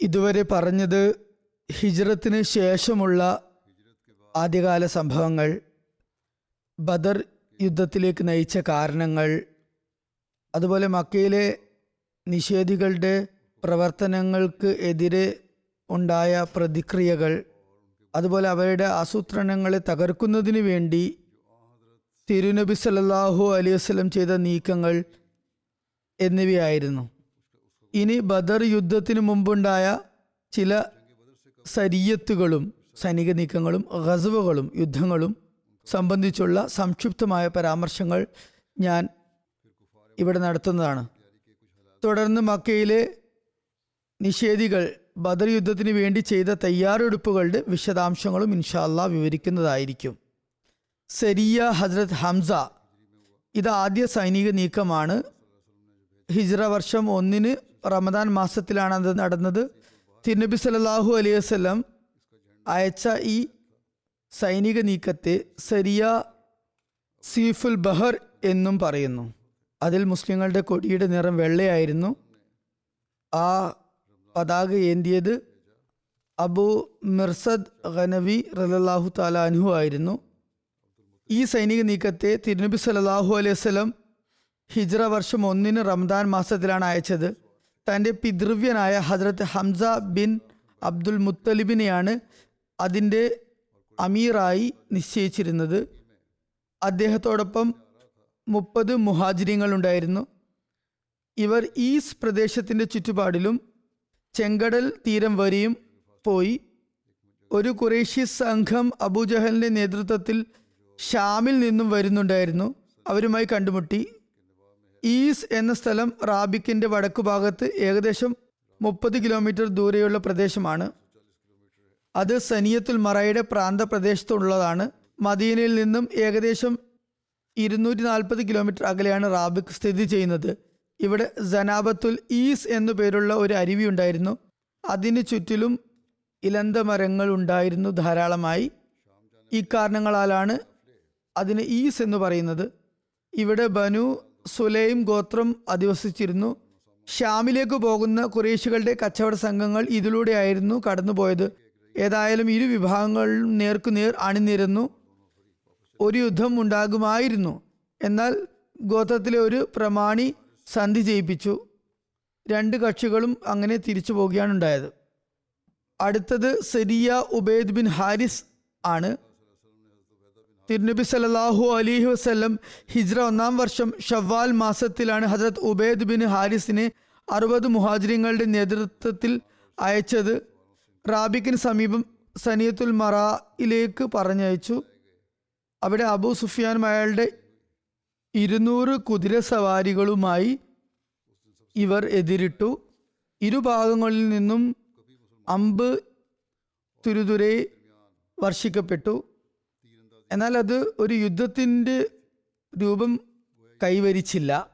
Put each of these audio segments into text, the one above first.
ഇതുവരെ പറഞ്ഞത് ഹിജ്റത്തിന് ശേഷമുള്ള ആദ്യകാല സംഭവങ്ങൾ ബദർ യുദ്ധത്തിലേക്ക് നയിച്ച കാരണങ്ങൾ അതുപോലെ മക്കയിലെ നിഷേധികളുടെ പ്രവർത്തനങ്ങൾക്ക് എതിരെ ഉണ്ടായ പ്രതിക്രിയകൾ അതുപോലെ അവരുടെ ആസൂത്രണങ്ങളെ തകർക്കുന്നതിന് വേണ്ടി തിരുനബി സല്ലാഹു അലൈഹി വസല്ലം ചെയ്ത നീക്കങ്ങൾ എന്നിവയായിരുന്നു. ഇനി ബദർ യുദ്ധത്തിന് മുമ്പുണ്ടായ ചില സരിയത്തുകളും സൈനിക നീക്കങ്ങളും ഗസവുകളും യുദ്ധങ്ങളും സംബന്ധിച്ചുള്ള സംക്ഷിപ്തമായ പരാമർശങ്ങൾ ഞാൻ ഇവിടെ നടത്തുന്നതാണ്. തുടർന്ന് മക്കയിലെ നിഷേധികൾ ബദർ യുദ്ധത്തിന് വേണ്ടി ചെയ്ത തയ്യാറെടുപ്പുകളുടെ വിശദാംശങ്ങളും ഇൻഷാല്ല വിവരിക്കുന്നതായിരിക്കും. സരിയ ഹസ്രത് ഹംസ ഇത് ആദ്യ സൈനിക നീക്കമാണ്. ഹിജ്റ വർഷം ഒന്നിന് റമദാൻ മാസത്തിലാണ് അത് നടന്നത്. തിരുനബി സലാഹു അലൈഹി വസ്ലം അയച്ച ഈ സൈനിക നീക്കത്തെ സരിയ സീഫുൽ ബഹർ എന്നും പറയുന്നു. അതിൽ മുസ്ലിങ്ങളുടെ കൊടിയുടെ നിറം വെള്ളയായിരുന്നു. ആ പതാക ഏന്തിയത് അബു മിർസദ് ഖനവി റലാഹു താല അനുഹു ആയിരുന്നു. ഈ സൈനിക നീക്കത്തെ തിരുനബി സലാഹു അലൈഹി വസ്ലം ഹിജ്റ വർഷം ഒന്നിന് റംദാൻ മാസത്തിലാണ് അയച്ചത്. തന്റെ പിതൃവ്യനായ ഹജ്രത്ത് ഹംസ ബിൻ അബ്ദുൽ മുത്തലിബിനെയാണ് അതിന്റെ അമീറായി നിശ്ചയിച്ചിരുന്നത്. അദ്ദേഹത്തോടൊപ്പം മുപ്പത് മുഹാജിരിങ്ങൾ ഉണ്ടായിരുന്നു ഇവർ ഈസ് പ്രദേശത്തിന്റെ ചുറ്റുപാടിലും ചെങ്കടൽ തീരം വരെയും പോയി. ഒരു കുറേശ്യ സംഘം അബൂജഹലിന്റെ നേതൃത്വത്തിൽ ഷാമിൽ നിന്നും വരുന്നുണ്ടായിരുന്നു. അവരുമായി കണ്ടുമുട്ടി. ഈസ് എന്ന സ്ഥലം റാബിക്കിന്റെ വടക്കു ഭാഗത്ത് ഏകദേശം മുപ്പത് കിലോമീറ്റർ ദൂരെയുള്ള പ്രദേശമാണ്. അത് സനിയത്തുൽ മറയുടെ പ്രാന്തപ്രദേശത്തുള്ളതാണ്. മദീനയിൽ നിന്നും ഏകദേശം ഇരുന്നൂറ്റി നാൽപ്പത് കിലോമീറ്റർ അകലെയാണ് റാബിക് സ്ഥിതി ചെയ്യുന്നത്. ഇവിടെ ജനാബത്തുൽ ഈസ് എന്നു പേരുള്ള ഒരു അരുവി ഉണ്ടായിരുന്നു. അതിന് ചുറ്റിലും ഇലന്ത മരങ്ങൾ ഉണ്ടായിരുന്നു ധാരാളമായി. ഈ കാരണങ്ങളാലാണ് അതിന് ഈസ് എന്ന് പറയുന്നത്. ഇവിടെ ബനു സുലൈം ഗോത്രം അധിവസിച്ചിരുന്നു. ഷ്യാമിലേക്ക് പോകുന്ന കുറേശികളുടെ കച്ചവട സംഘങ്ങൾ ഇതിലൂടെയായിരുന്നു കടന്നുപോയത്. ഏതായാലും ഇരു വിഭാഗങ്ങളും നേർക്കുനേർ അണിനിരുന്നു. ഒരു യുദ്ധം ഉണ്ടാകുമായിരുന്നു. എന്നാൽ ഗോത്രത്തിലെ ഒരു പ്രമാണി സന്ധി ചെയ്യിപ്പിച്ചു രണ്ട് കക്ഷികളും അങ്ങനെ തിരിച്ചു പോവുകയാണ് ഉണ്ടായത് അടുത്തത് സെരിയ ഉബൈദ് ബിൻ ഹാരിസ് ആണ്. തിരുനബി സല്ലല്ലാഹു അലൈഹി വസല്ലം ഹിജ്ര ഒന്നാം വർഷം ഷവ്വാൽ മാസത്തിലാണ് ഹജരത് ഉബൈദ് ബിൻ ഹാരിസിനെ അറുപത് മുഹാജിരങ്ങളുടെ നേതൃത്വത്തിൽ അയച്ചത്. റാബിക്കിന് സമീപം സനിയത്തുൽ മറയിലേക്ക് പറഞ്ഞയച്ചു. അവിടെ അബു സുഫിയാൻ അയാളുടെ ഇരുന്നൂറ് കുതിര സവാരികളുമായി ഇവർ എതിരിട്ടു. ഇരുഭാഗങ്ങളിൽ നിന്നും അമ്പ് തുരുതുരെ വർഷിക്കപ്പെട്ടു. എന്നാൽ അത് ഒരു യുദ്ധത്തിന്റെ രൂപം കൈവരിച്ചില്ല.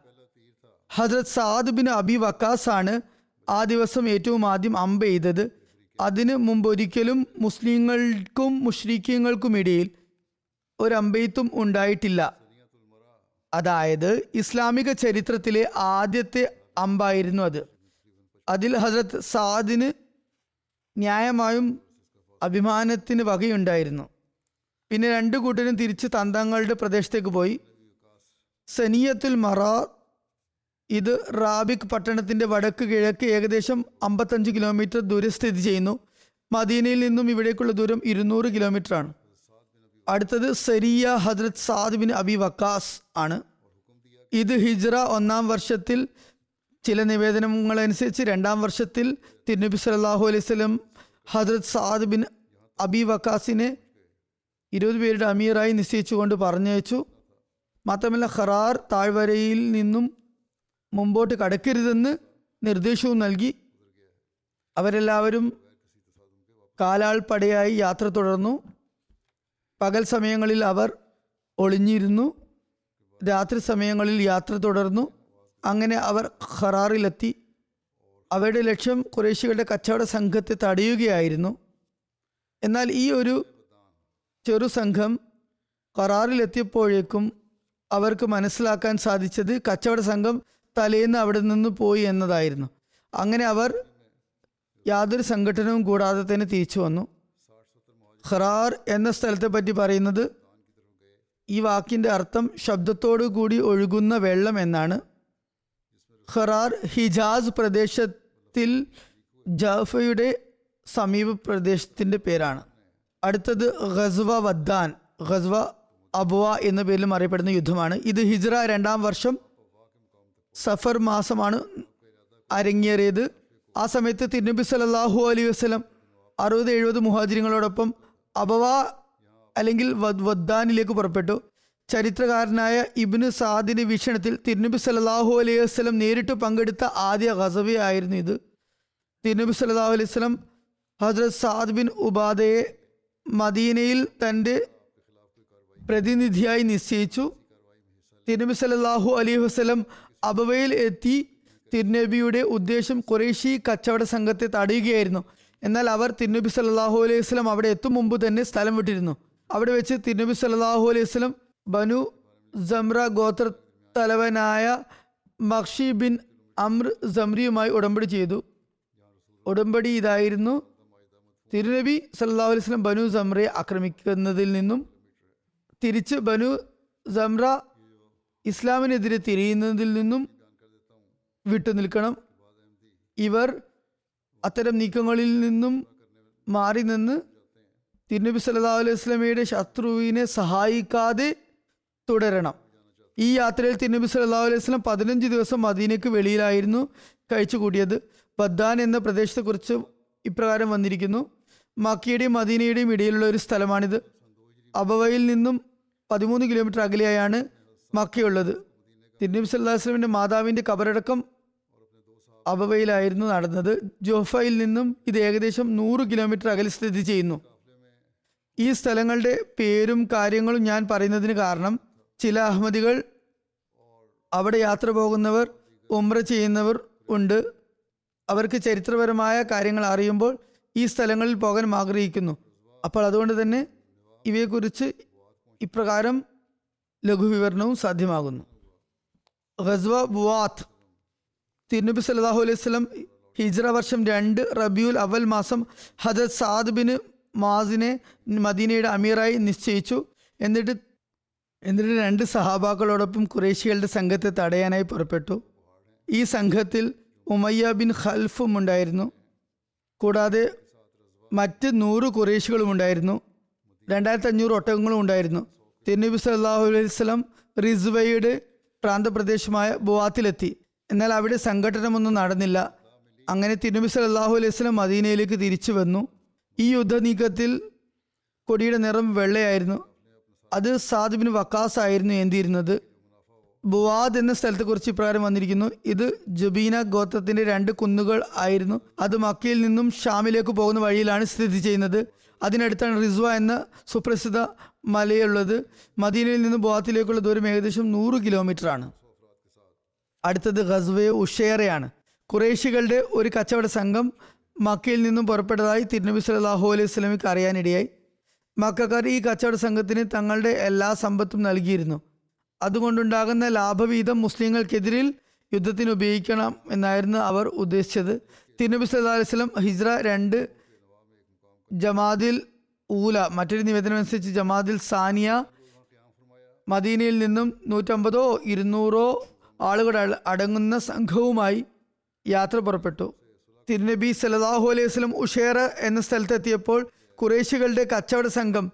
Hazrat Saad bin Abi Waqqas ആണ് ആ ദിവസം ഏറ്റവും ആദ്യം അമ്പ ചെയ്തത്. അതിന് മുമ്പ് ഒരിക്കലും മുസ്ലിങ്ങൾക്കും മുഷ്രീഖ്യങ്ങൾക്കും ഇടയിൽ ഒരു ഉണ്ടായിട്ടില്ല. അതായത് ഇസ്ലാമിക ചരിത്രത്തിലെ ആദ്യത്തെ അമ്പായിരുന്നു അത്. അതിൽ ഹസരത് സാദിന് ന്യായമായും അഭിമാനത്തിന് വകയുണ്ടായിരുന്നു. പിന്നെ രണ്ടു കൂട്ടരും തിരിച്ച് തന്തങ്ങളുടെ പ്രദേശത്തേക്ക് പോയി. സനിയത്തുൽ മറാർ ഇത് റാബിക് പട്ടണത്തിന്റെ വടക്ക് കിഴക്ക് ഏകദേശം അമ്പത്തഞ്ച് കിലോമീറ്റർ ദൂരെ സ്ഥിതി ചെയ്യുന്നു. മദീനയിൽ നിന്നും ഇവിടേക്കുള്ള ദൂരം ഇരുന്നൂറ് കിലോമീറ്റർ ആണ് അടുത്തത് സരിയ Hazrat Saad bin Abi Waqqas ആണ്. ഇത് ഹിജ്റ ഒന്നാം വർഷത്തിൽ ചില നിവേദനങ്ങളനുസരിച്ച് രണ്ടാം വർഷത്തിൽ തിരുനബി സല്ലാഹു അലൈഹി സ്വലം ഹദ്രത് സാദ് ബിൻ അബി വക്കാസിനെ ഇരുപത് പേരുടെ അമീറായി നിശ്ചയിച്ചുകൊണ്ട് പറഞ്ഞയച്ചു. മാത്രമല്ല ഖറാർ താഴ്വരയിൽ നിന്നും മുമ്പോട്ട് കടക്കരുതെന്ന് നിർദ്ദേശവും നൽകി. അവരെല്ലാവരും കാലാൾപ്പടയായി യാത്ര തുടർന്നു. പകൽ സമയങ്ങളിൽ അവർ ഒളിഞ്ഞിരുന്നു. രാത്രി സമയങ്ങളിൽ യാത്ര തുടർന്നു. അങ്ങനെ അവർ ഖറാറിലെത്തി. അവരുടെ ലക്ഷ്യം കുറേശികളുടെ കച്ചവട സംഘത്തെ തടയുകയായിരുന്നു. എന്നാൽ ഈ ഒരു ചെറു സംഘം കറാറിലെത്തിയപ്പോഴേക്കും അവർക്ക് മനസ്സിലാക്കാൻ സാധിച്ചത് കച്ചവട സംഘം തലേന്ന് അവിടെ നിന്ന് പോയി എന്നതായിരുന്നു. അങ്ങനെ അവർ യാതൊരു സംഘടനവും കൂടാതെ തന്നെ തിരിച്ചു വന്നു. ഖറാർ എന്ന സ്ഥലത്തെ പറ്റി പറയുന്നത് ഈ വാക്കിന്റെ അർത്ഥം ശബ്ദത്തോടു കൂടി ഒഴുകുന്ന വെള്ളം എന്നാണ്. ഖറാർ ഹിജാസ് പ്രദേശത്തിൽ ജഫയുടെ സമീപ പ്രദേശത്തിന്റെ പേരാണ്. അടുത്തത് ഖസ്വ വദ്ദാൻ ഖസ്വ അബുവ എന്ന പേരിലും അറിയപ്പെടുന്ന യുദ്ധമാണ്. ഇത് ഹിജ്റ രണ്ടാം വർഷം സഫർ മാസമാണ് അരങ്ങേറിയത്. ആ സമയത്ത് തിരുനബി സലല്ലാഹു അലൈഹി വസ്ലം അറുപത് എഴുപത് മുഹാജിരങ്ങളോടൊപ്പം അബവ അല്ലെങ്കിൽ വദ് വദ്ദാനിലേക്ക് പുറപ്പെട്ടു. ചരിത്രകാരനായ ഇബിന് സാദിന്റെ വീക്ഷണത്തിൽ തിരുനബി സലല്ലാഹു അലൈഹി വസ്ലം നേരിട്ട് പങ്കെടുത്ത ആദ്യ ഖസവയായിരുന്നു ഇത്. തിരുനബി സല്ലല്ലാഹു അലൈഹി വസ്ലം ഹസ്രത് സാദ് ബിൻ ഉബാദയെ മദീനയിൽ തന്റെ പ്രതിനിധിയായി നിശ്ചയിച്ചു. തിരുനബി സല്ലല്ലാഹു അലൈഹി വസ്ലം അബവയിൽ എത്തി തിരുനബിയുടെ ഉദ്ദേശം കുറേശി കച്ചവട സംഘത്തെ തടയുകയായിരുന്നു. എന്നാൽ അവർ തിരുനബി സല്ലല്ലാഹു അലൈഹി വസ്ലം അവിടെ എത്തും മുമ്പ് തന്നെ സ്ഥലം വിട്ടിരുന്നു. അവിടെ വെച്ച് തിരുനബി സല്ലല്ലാഹു അലൈഹി വസ്ലം ബനു ജംറ ഗോത്ര തലവനായ മക്ഷി ബിൻ അമ്ര ജംറിയുമായി ഉടമ്പടി ചെയ്തു. ഉടമ്പടി ഇതായിരുന്നു. തിരുനബി സല്ലാ അലൈഹി സ്വലം ബനു സമ്രയെ ആക്രമിക്കുന്നതിൽ നിന്നും തിരിച്ച് ബനു സമ്ര ഇസ്ലാമിനെതിരെ തിരിയുന്നതിൽ നിന്നും വിട്ടുനിൽക്കണം ഇവർ അത്തരം നീക്കങ്ങളിൽ നിന്നും മാറി നിന്ന് തിരുനബി സല്ലാ അലൈഹി സ്വലമയുടെ ശത്രുവിനെ സഹായിക്കാതെ തുടരണം. ഈ യാത്രയിൽ തിരുനബി സല്ലാ അലൈഹി സ്വലം പതിനഞ്ച് ദിവസം മദീനയ്ക്ക് വെളിയിലായിരുന്നു കഴിച്ചു കൂടിയത് ബദ്ദാൻ എന്ന പ്രദേശത്തെക്കുറിച്ച് ഇപ്രകാരം വന്നിരിക്കുന്നു. മക്കിയുടെയും മദീനയുടെയും ഇടയിലുള്ള ഒരു സ്ഥലമാണിത്. അബവയിൽ നിന്നും പതിമൂന്ന് കിലോമീറ്റർ അകലെയായാണ് മക്കയുള്ളത്. തിരുനബി വസ്ലമിന്റെ മാതാവിന്റെ കബറടക്കം അബവയിലായിരുന്നു നടന്നത്. ജോഫയിൽ നിന്നും ഇത് ഏകദേശം നൂറ് കിലോമീറ്റർ അകലെ സ്ഥിതി ചെയ്യുന്നു. ഈ സ്ഥലങ്ങളുടെ പേരും കാര്യങ്ങളും ഞാൻ പറയുന്നതിന് കാരണം ചില അഹമ്മദികൾ അവിടെ യാത്ര പോകുന്നവർ ഉമ്ര ചെയ്യുന്നവർ ഉണ്ട്. അവർക്ക് ചരിത്രപരമായ കാര്യങ്ങൾ അറിയുമ്പോൾ ഈ സ്ഥലങ്ങളിൽ പോകാൻ ആഗ്രഹിക്കുന്നു. അപ്പോൾ അതുകൊണ്ട് തന്നെ ഇവയെക്കുറിച്ച് ഇപ്രകാരം ലഘുവിവരണവും സാധ്യമാകുന്നു. ഖസ്വ ബുവാത്ത് തിരുനബി സല്ലാഹു അലൈഹി സ്വലം ഹിജ്ര വർഷം രണ്ട് റബിയുൽ അവൽ മാസം ഹജത് സാദ് ബിൻ മാസിനെ മദീനയുടെ അമീറായി നിശ്ചയിച്ചു. എന്നിട്ട് എന്നിട്ട് രണ്ട് സഹാബാക്കളോടൊപ്പം കുറേശികളുടെ സംഘത്തെ തടയാനായി പുറപ്പെട്ടു. ഈ സംഘത്തിൽ ഉമയ്യ ബിൻ ഖൽഫും ഉണ്ടായിരുന്നു. കൂടാതെ മറ്റ് നൂറ് കുറേശികളും ഉണ്ടായിരുന്നു. രണ്ടായിരത്തി അഞ്ഞൂറ് ഒട്ടകങ്ങളും ഉണ്ടായിരുന്നു. തിരുനബി സല്ലല്ലാഹു അലൈഹി വസല്ലം റിസ്വയുടെ പ്രാന്തപ്രദേശമായ ബുവാത്തിലെത്തി. എന്നാൽ അവിടെ സംഘടനമൊന്നും നടന്നില്ല. അങ്ങനെ തിരുനബി സല്ലല്ലാഹു അലൈഹി വസല്ലം മദീനയിലേക്ക് തിരിച്ചു വന്നു. ഈ യുദ്ധനീക്കത്തിൽ കൊടിയുടെ നിറം വെള്ളയായിരുന്നു. അത് സാദിബിന് വക്കാസ് ആയിരുന്നു ഏന്തിയിരുന്നത്. ബുവാദ് എന്ന സ്ഥലത്തെ കുറിച്ച് ഇപ്രകാരം വന്നിരിക്കുന്നു. ഇത് ജബീന ഗോത്രത്തിന്റെ രണ്ട് കുന്നുകൾ ആയിരുന്നു. അത് മക്കയിൽ നിന്നും ഷാമിലേക്ക് പോകുന്ന വഴിയിലാണ് സ്ഥിതി ചെയ്യുന്നത്. അതിനടുത്താണ് റിസ്വ എന്ന സുപ്രസിദ്ധ മലയുള്ളത്. മദീനയിൽ നിന്ന് ബുവാത്തിലേക്കുള്ള ദൂരം ഏകദേശം നൂറ് കിലോമീറ്റർ ആണ് അടുത്തത് ഖസ്വെ ഉഷേറയാണ്. കുറേശികളുടെ ഒരു കച്ചവട സംഘം മക്കയിൽ നിന്നും പുറപ്പെട്ടതായി തിരുനബി സലാഹു അലൈഹി സ്വലമിക്ക് അറിയാനിടയായി. മക്കാർ ഈ കച്ചവട സംഘത്തിന് തങ്ങളുടെ എല്ലാ സമ്പത്തും നൽകിയിരുന്നു. അതുകൊണ്ടുണ്ടാകുന്ന ലാഭവീതം മുസ്ലിങ്ങൾക്കെതിരിൽ യുദ്ധത്തിന് ഉപയോഗിക്കണം എന്നായിരുന്നു അവർ ഉദ്ദേശിച്ചത്. തിരുനബി സല്ലല്ലാഹു അലൈഹി വസല്ലം ഹിജ്ര രണ്ട് ജമാദിൽ ഊല മറ്റൊരു നിവേദനം അനുസരിച്ച് ജമാദിൽ സാനിയ മദീനയിൽ നിന്നും നൂറ്റമ്പതോ ഇരുന്നൂറോ ആളുകൾ അടങ്ങുന്ന സംഘവുമായി യാത്ര പുറപ്പെട്ടു. തിരുനബി സല്ലല്ലാഹു അലൈഹി വസ്ലം ഉഷേറ എന്ന സ്ഥലത്തെത്തിയപ്പോൾ കുറേശികളുടെ കച്ചവട സംഘം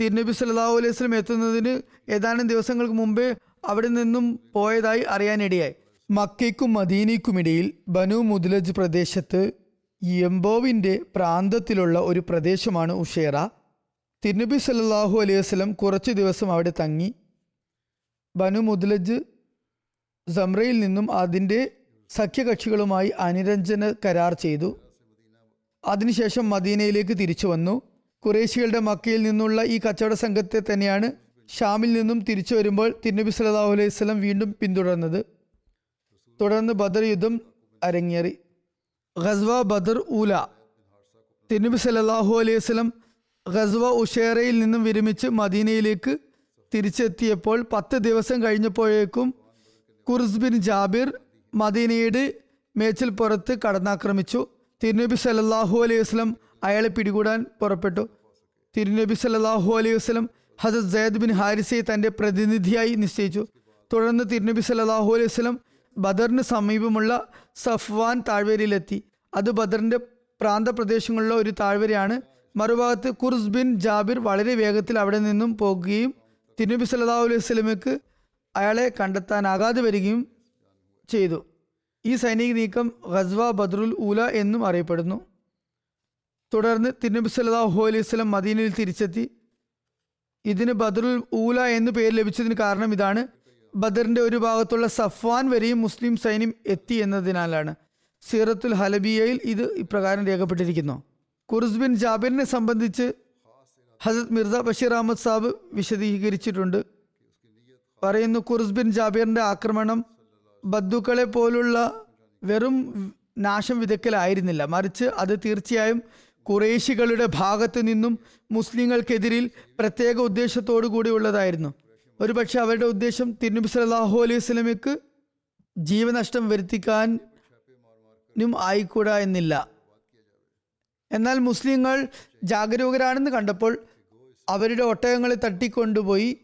തിരുനബി സല്ലല്ലാഹു അലൈഹി വസല്ലം എത്തുന്നതിന് ഏതാനും ദിവസങ്ങൾക്ക് മുമ്പേ അവിടെ നിന്നും പോയതായി അറിയാനിടയായി. മക്കയ്ക്കും മദീനയ്ക്കുമിടയിൽ ബനു മുദ്ലജ് പ്രദേശത്ത് യംബോവിന്റെ പ്രാന്തത്തിലുള്ള ഒരു പ്രദേശമാണ് ഉഷേറ. തിരുനബി സല്ലാഹു അലൈഹി വസ്ലം കുറച്ച് ദിവസം അവിടെ തങ്ങി. ബനു മുദ്ലജ് സമ്രയിൽ നിന്നും അതിന്റെ സഖ്യകക്ഷികളുമായി അനുരഞ്ജന കരാർ ചെയ്തു. അതിനുശേഷം മദീനയിലേക്ക് തിരിച്ചു വന്നു. കുറേശികളുടെ മക്കയിൽ നിന്നുള്ള ഈ കച്ചവട സംഘത്തെ തന്നെയാണ് ഷാമിൽ നിന്നും തിരിച്ചു വരുമ്പോൾ തിരുനബി സല്ലല്ലാഹു അലൈഹി സ്വലം വീണ്ടും പിന്തുടർന്നത്. തുടർന്ന് ബദർ യുദ്ധം അരങ്ങേറി. ഖസ്വ ബദർ ഊല. തിരുനബി സല്ലല്ലാഹു അലൈഹി സ്വലം ഖസ്വ ഉഷേറയിൽ നിന്നും വിരമിച്ച് മദീനയിലേക്ക് തിരിച്ചെത്തിയപ്പോൾ പത്ത് ദിവസം കഴിഞ്ഞപ്പോഴേക്കും കുർസ് ബിൻ ജാബിർ മദീനയുടെ മേച്ചിൽപ്പുറത്ത് കടന്നാക്രമിച്ചു. തിരുനബി സല്ലല്ലാഹു അലൈഹി വസല്ലം അയാളെ പിടികൂടാൻ പുറപ്പെട്ടു. തിരുനബി സല്ലാഹു അലൈഹി വസ്ലം ഹസത് സയ്യദ് ബിൻ ഹാരിസയെ തന്റെ പ്രതിനിധിയായി നിശ്ചയിച്ചു. തുടർന്ന് തിരുനബി സല്ലാഹു അലൈഹി വസ്ലം ബദറിന് സമീപമുള്ള സഫ്വാൻ താഴ്വരയിലെത്തി. അത് ബദറിന്റെ പ്രാന്തപ്രദേശങ്ങളിലുള്ള ഒരു താഴ്വരയാണ്. മറുഭാഗത്ത് കുർസ് ബിൻ ജാബിർ വളരെ വേഗത്തിൽ അവിടെ നിന്നും പോകുകയും തിരുനബി സല്ലല്ലാഹു അലൈഹി വസ്ലമക്ക് അയാളെ കണ്ടെത്താനാകാതെ വരികയും ചെയ്തു. ഈ സൈനിക നീക്കം ഖസ്വ ബദ്രുൽ ഊല എന്നും അറിയപ്പെടുന്നു. തുടർന്ന് തിരുനബി സല്ലാഹു അലൈഹി വസല്ലം മദീനയിൽ തിരിച്ചെത്തി. ഇതിന് ബദറുൽ ഊല എന്നു പേര് ലഭിച്ചതിന് കാരണം ഇതാണ്. ബദറിന്റെ ഒരു ഭാഗത്തുള്ള സഫ്വാൻ വരെയും മുസ്ലിം സൈന്യം എത്തി എന്നതിനാലാണ്. സീറത്തുൽ ഹലബിയയിൽ ഇത് ഇപ്രകാരം രേഖപ്പെട്ടിരിക്കുന്നു. കുറുസ് ബിൻ ജാബിറിനെ സംബന്ധിച്ച് ഹസരത് മിർസ ബഷീർ അഹമ്മദ് സാബ് വിശദീകരിച്ചിട്ടുണ്ട്. പറയുന്നു കുറുസ് ബിൻ ജാബിറിന്റെ ആക്രമണം ബദ്ദുക്കളെ പോലുള്ള വെറും നാശം വിതക്കലായിരുന്നില്ല മറിച്ച് അത് തീർച്ചയായും കുറേശികളുടെ ഭാഗത്തു നിന്നും മുസ്ലിങ്ങൾക്കെതിരിൽ പ്രത്യേക ഉദ്ദേശത്തോടു കൂടി ഉള്ളതായിരുന്നു. ഒരുപക്ഷെ അവരുടെ ഉദ്ദേശം തിരുനബി സല്ലല്ലാഹു അലൈഹി സ്വലമിക്ക് ജീവനഷ്ടം വരുത്തിക്കാനും ആയിക്കൂടാ എന്നില്ല. എന്നാൽ മുസ്ലിങ്ങൾ ജാഗരൂകരാണെന്ന് കണ്ടപ്പോൾ അവരുടെ ഒട്ടകങ്ങളെ തട്ടിക്കൊണ്ടുപോയി